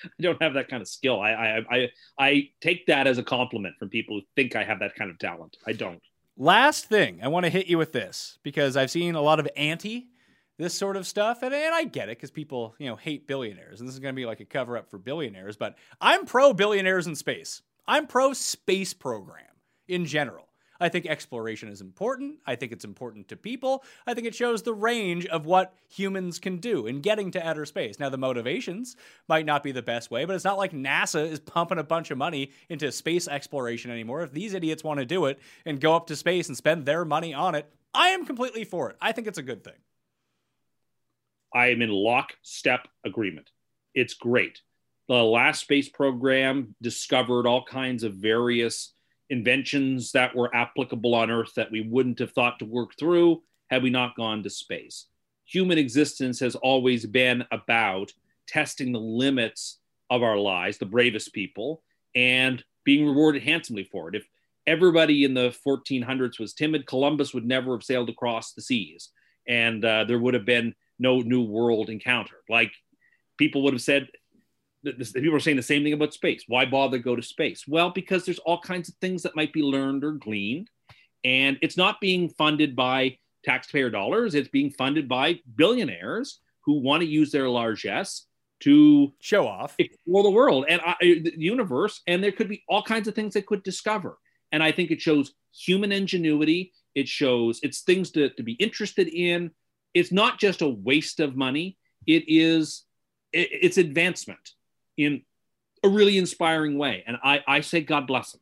I don't have that kind of skill. I, I I I take that as a compliment from people who think I have that kind of talent. I don't. Last thing, I want to hit you with this because I've seen a lot of anti this sort of stuff, and, and I get it because people you know hate billionaires, and this is going to be like a cover up for billionaires. But I'm pro billionaires in space. I'm pro space program in general. I think exploration is important. I think it's important to people. I think it shows the range of what humans can do in getting to outer space. Now, the motivations might not be the best way, but it's not like NASA is pumping a bunch of money into space exploration anymore. If these idiots want to do it and go up to space and spend their money on it, I am completely for it. I think it's a good thing. I am in lockstep agreement. It's great. The last space program discovered all kinds of various inventions that were applicable on Earth that we wouldn't have thought to work through had we not gone to space. Human existence has always been about testing the limits of our lives, the bravest people, and being rewarded handsomely for it. If everybody in the 1400s was timid, Columbus would never have sailed across the seas, and uh, there would have been no new world encounter. Like people would have said, this, people are saying the same thing about space. Why bother go to space? Well, because there's all kinds of things that might be learned or gleaned, and it's not being funded by taxpayer dollars. It's being funded by billionaires who want to use their largesse to show off, explore the world and uh, the universe, and there could be all kinds of things they could discover. And I think it shows human ingenuity. It shows it's things to, to be interested in. It's not just a waste of money. It is it, it's advancement in a really inspiring way. And I, I say, God bless him.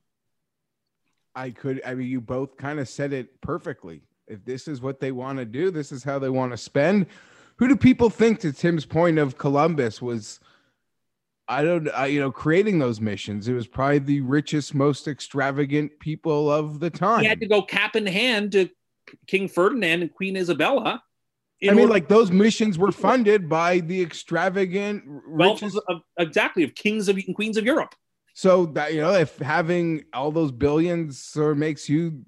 I could, I mean, you both kind of said it perfectly. If this is what they want to do, this is how they want to spend. Who do people think, to Tim's point of Columbus, was I don't, I, you know, creating those missions. It was probably the richest, most extravagant people of the time. He had to go cap in hand to King Ferdinand and Queen Isabella. I mean, order- like those missions were funded by the extravagant richest. of, exactly of kings of and queens of Europe. So that you know, if having all those billions sort of makes you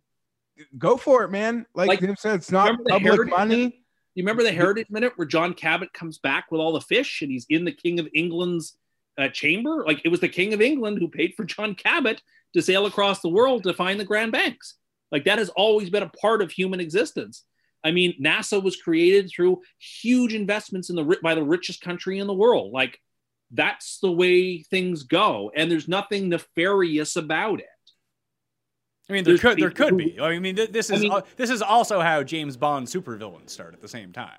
go for it, man. Like, Like, Tim said, it's not public money. You remember the Heritage Minute where John Cabot comes back with all the fish and he's in the King of England's uh, chamber? Like it was the King of England who paid for John Cabot to sail across the world to find the Grand Banks. Like that has always been a part of human existence. I mean, NASA was created through huge investments in the by the richest country in the world. Like that's the way things go, and there's nothing nefarious about it. I mean, there There's could there could be. I mean, th- this I is mean- al- this is also how James Bond supervillains start at the same time.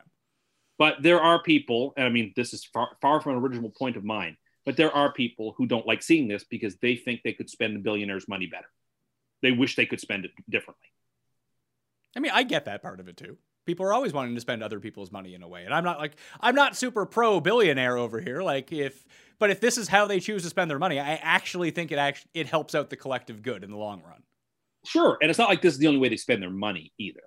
But there are people, and I mean, this is far, far from an original point of mine, but there are people who don't like seeing this because they think they could spend the billionaires' money better. They wish they could spend it differently. I mean, I get that part of it too. People are always wanting to spend other people's money in a way, and I'm not like I'm not super pro billionaire over here. Like if, but if this is how they choose to spend their money, I actually think it actually it helps out the collective good in the long run. Sure, and it's not like this is the only way they spend their money either.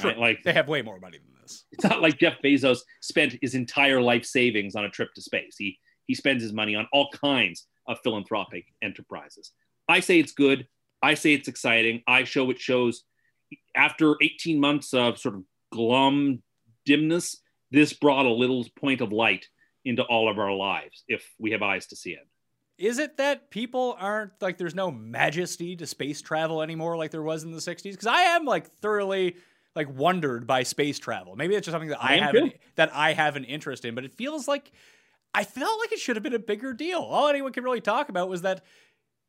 Sure, right? Like they have way more money than this. it's not like Jeff Bezos spent his entire life savings on a trip to space. He he spends his money on all kinds of philanthropic enterprises. I say it's good. I say it's exciting. I show it shows after 18 months of sort of glum dimness, this brought a little point of light into all of our lives if we have eyes to see it. Is it that people aren't like there's no majesty to space travel anymore like there was in the 60s? Because I am like thoroughly like wondered by space travel. Maybe it's just something that I, I have an, that I have an interest in, but it feels like I felt like it should have been a bigger deal. All anyone could really talk about was that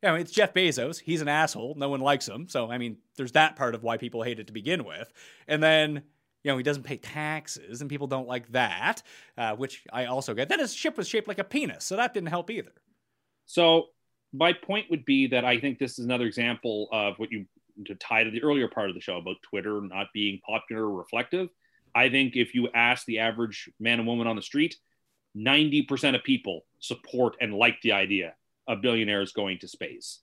you know, it's Jeff Bezos. He's an asshole. No one likes him. So I mean, there's that part of why people hate it to begin with. And then you know, he doesn't pay taxes, and people don't like that, uh, which I also get. Then his ship was shaped like a penis, so that didn't help either. So my point would be that I think this is another example of what you to tie to the earlier part of the show about Twitter not being popular or reflective. I think if you ask the average man and woman on the street, 90% of people support and like the idea of billionaires going to space.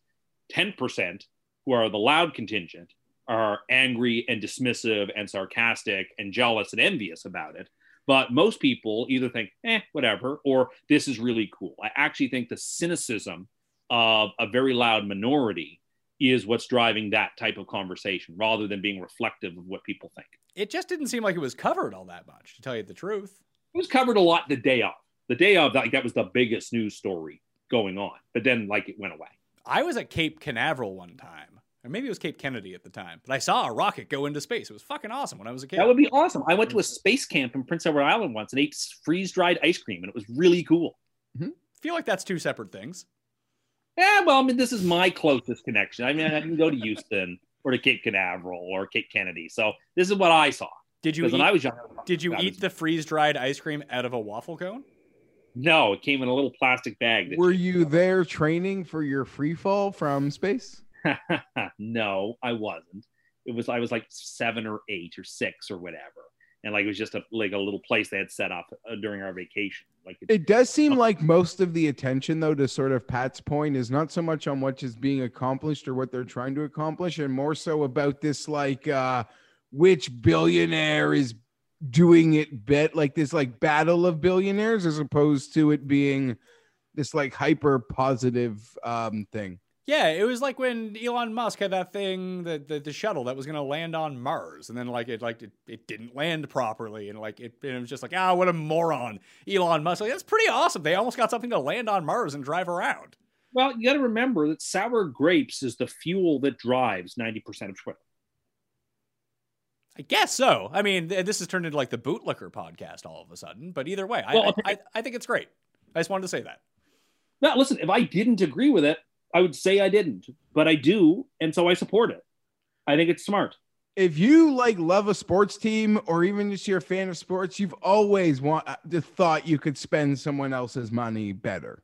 10%, who are the loud contingent, are angry and dismissive and sarcastic and jealous and envious about it. But most people either think, eh, whatever, or this is really cool. I actually think the cynicism of a very loud minority is what's driving that type of conversation rather than being reflective of what people think. It just didn't seem like it was covered all that much, to tell you the truth. It was covered a lot the day of. The day of, like, that was the biggest news story going on. But then, like, it went away. I was at Cape Canaveral one time, or maybe it was Cape Kennedy at the time, but I saw a rocket go into space. It was fucking awesome when I was a kid. That would be awesome. I went to a mm. space camp in Prince Edward Island once and ate freeze dried ice cream, and it was really cool. I feel like that's two separate things. Yeah, well, I mean, this is my closest connection. I mean, I can go to Houston or to Cape Canaveral or Cape Kennedy. So this is what I saw. Did you Because when eat, I was young, did you eat the freeze dried ice cream out of a waffle cone? No, it came in a little plastic bag. Were you there training for your free fall from space? no, I wasn't. It was I was like seven or eight or six or whatever, and like it was just a like a little place they had set up uh, during our vacation. Like it, It does seem like most of the attention, though, to sort of Pat's point, is not so much on what is being accomplished or what they're trying to accomplish, and more so about this like uh which billionaire is doing it bet like this like battle of billionaires as opposed to it being this like hyper positive um thing. Yeah, it was like when Elon Musk had that thing, the the, the shuttle that was going to land on Mars, and then like it like it, it didn't land properly, and like it, and it was just like ah, what a moron, Elon Musk. Like that's pretty awesome. They almost got something to land on Mars and drive around. well, you got to remember that sour grapes is the fuel that drives ninety percent of Twitter. I guess so. I mean, th- this has turned into like the bootlicker podcast all of a sudden. But either way, I, Well, I, I, I think it's great. I just wanted to say that. Now, listen, if I didn't agree with it, I would say I didn't, but I do, and so I support it. I think it's smart. If you like love a sports team or even just you're a fan of sports, you've always want uh, the thought you could spend someone else's money better.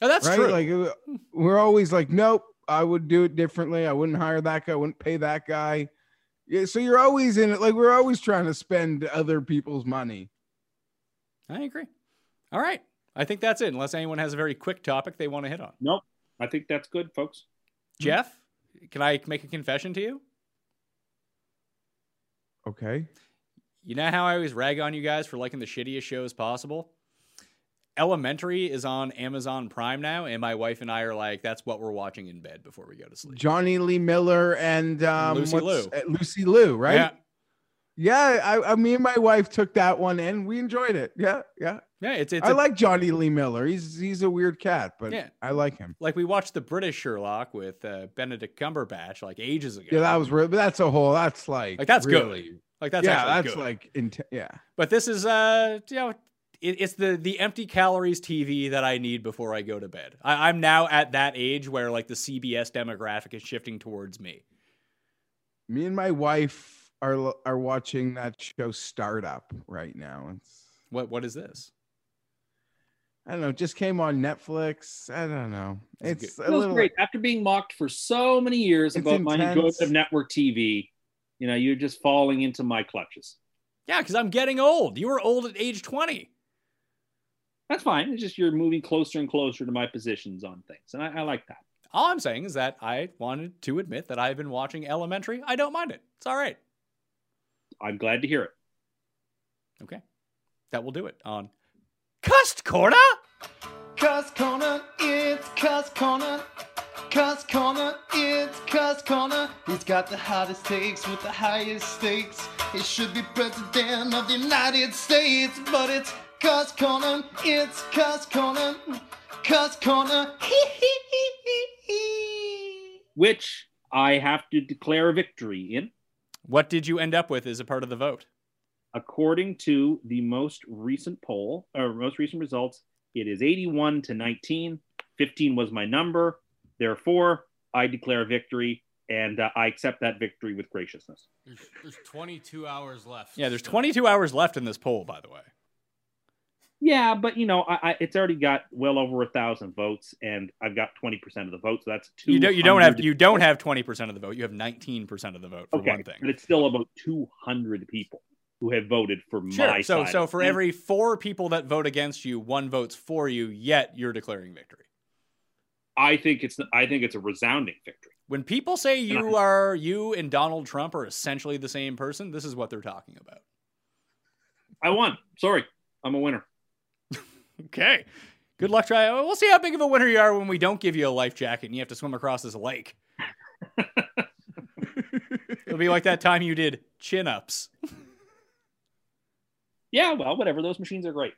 Oh, that's right? true. Like uh, we're always like, nope, I would do it differently. I wouldn't hire that guy. I wouldn't pay that guy. Yeah, so you're always in it. Like we're always trying to spend other people's money. I agree. All right. I think that's it. Unless anyone has a very quick topic they want to hit on. Nope. I think that's good, folks. Mm-hmm. Jeff, can I make a confession to you? Okay. You know how I always rag on you guys for liking the shittiest shows possible? Elementary is on Amazon Prime now, and my wife and I are like, that's what we're watching in bed before we go to sleep. Jonny Lee Miller and um, Lucy Liu. uh, Lucy Liu, right? Yeah. Yeah, I, I, me and my wife took that one and we enjoyed it. Yeah, yeah. Yeah, it's it's I a- like Jonny Lee Miller. He's he's a weird cat, but Yeah. I like him. like we watched the British Sherlock with uh, Benedict Cumberbatch like ages ago. Yeah, that was real. But that's a whole. That's like like that's really, good. Like that's yeah, that's good. like int- yeah. But this is uh you know it, it's the the empty calories TV that I need before I go to bed. I, I'm now at that age where like the CBS demographic is shifting towards me. Me and my wife are are watching that show Startup right now. It's What what is this? I don't know. Just came on Netflix. I don't know. It's It's a little. great. After being mocked for so many years It's about my intense. enjoyment of network TV, you know, you're just falling into my clutches. Yeah, because I'm getting old. You were old at age 20. That's fine. It's just you're moving closer and closer to my positions on things, and I, I like that. All I'm saying is that I wanted to admit that I've been watching Elementary. I don't mind it. It's all right. I'm glad to hear it. Okay. That will do it on Cuss Corner. Cuss Corner, it's Cuss Corner. Cuss Corner, it's Cuss Corner. He's got the hottest takes with the highest stakes. He should be president of the United States, but it's Cuss Corner, it's Cuss Corner. Cuss Corner, hee hee hee hee hee. Which I have to declare a victory in, What did you end up with as a part of the vote? according to the most recent poll or most recent results. It is 81 to 19. 15 was my number. Therefore, I declare victory, and uh, I accept that victory with graciousness. There's, there's 22 hours left. Yeah, there's 22 hours left in this poll, by the way. Yeah, but you know, I, I, it's already got well over a thousand votes, and I've got 20% of the vote, so that's two. You don't, you don't have you don't have 20% of the vote. You have 19% of the vote for okay, one thing. but it's still about 200 people who have voted for Sure. my So side. so for every 4 people that vote against you, one votes for you, yet you're declaring victory. I think it's I think it's a resounding victory. When people say you are you and Donald Trump are essentially the same person, this is what they're talking about. I won. Sorry, I'm a winner. Okay. Good luck try. We'll see how big of a winner you are when we don't give you a life jacket and you have to swim across this lake. It'll be like that time you did chin ups. Yeah, well, whatever. Those machines are great.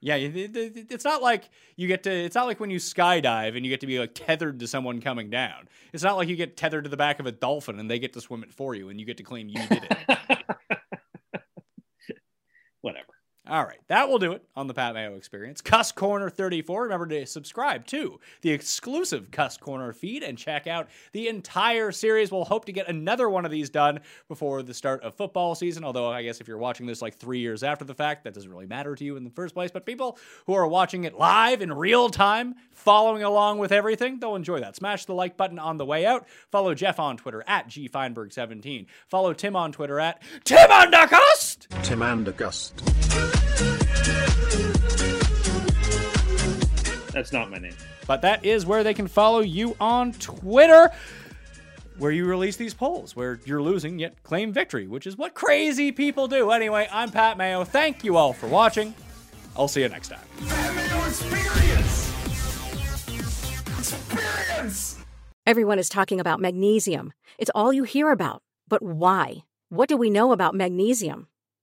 Yeah, it- it- it- it's not like you get to. It's not like when you skydive and you get to be like tethered to someone coming down. It's not like you get tethered to the back of a dolphin and they get to swim it for you and you get to claim you did it. All right, that will do it on the Pat Mayo Experience. Cuss Corner 34. Remember to subscribe to the exclusive Cuss Corner feed and check out the entire series. We'll hope to get another one of these done before the start of football season. Although, I guess if you're watching this like three years after the fact, that doesn't really matter to you in the first place. But people who are watching it live in real time, following along with everything, they'll enjoy that. Smash the like button on the way out. Follow Jeff on Twitter at gfeinberg17. Follow Tim on Twitter at Tim Undercust. Tim. That's not my name. But that is where they can follow you on Twitter, where you release these polls, where you're losing yet claim victory, which is what crazy people do. Anyway, I'm Pat Mayo. Thank you all for watching. I'll see you next time. Pat Mayo Experience. Experience. Everyone is talking about magnesium. It's all you hear about. But why? What do we know about magnesium?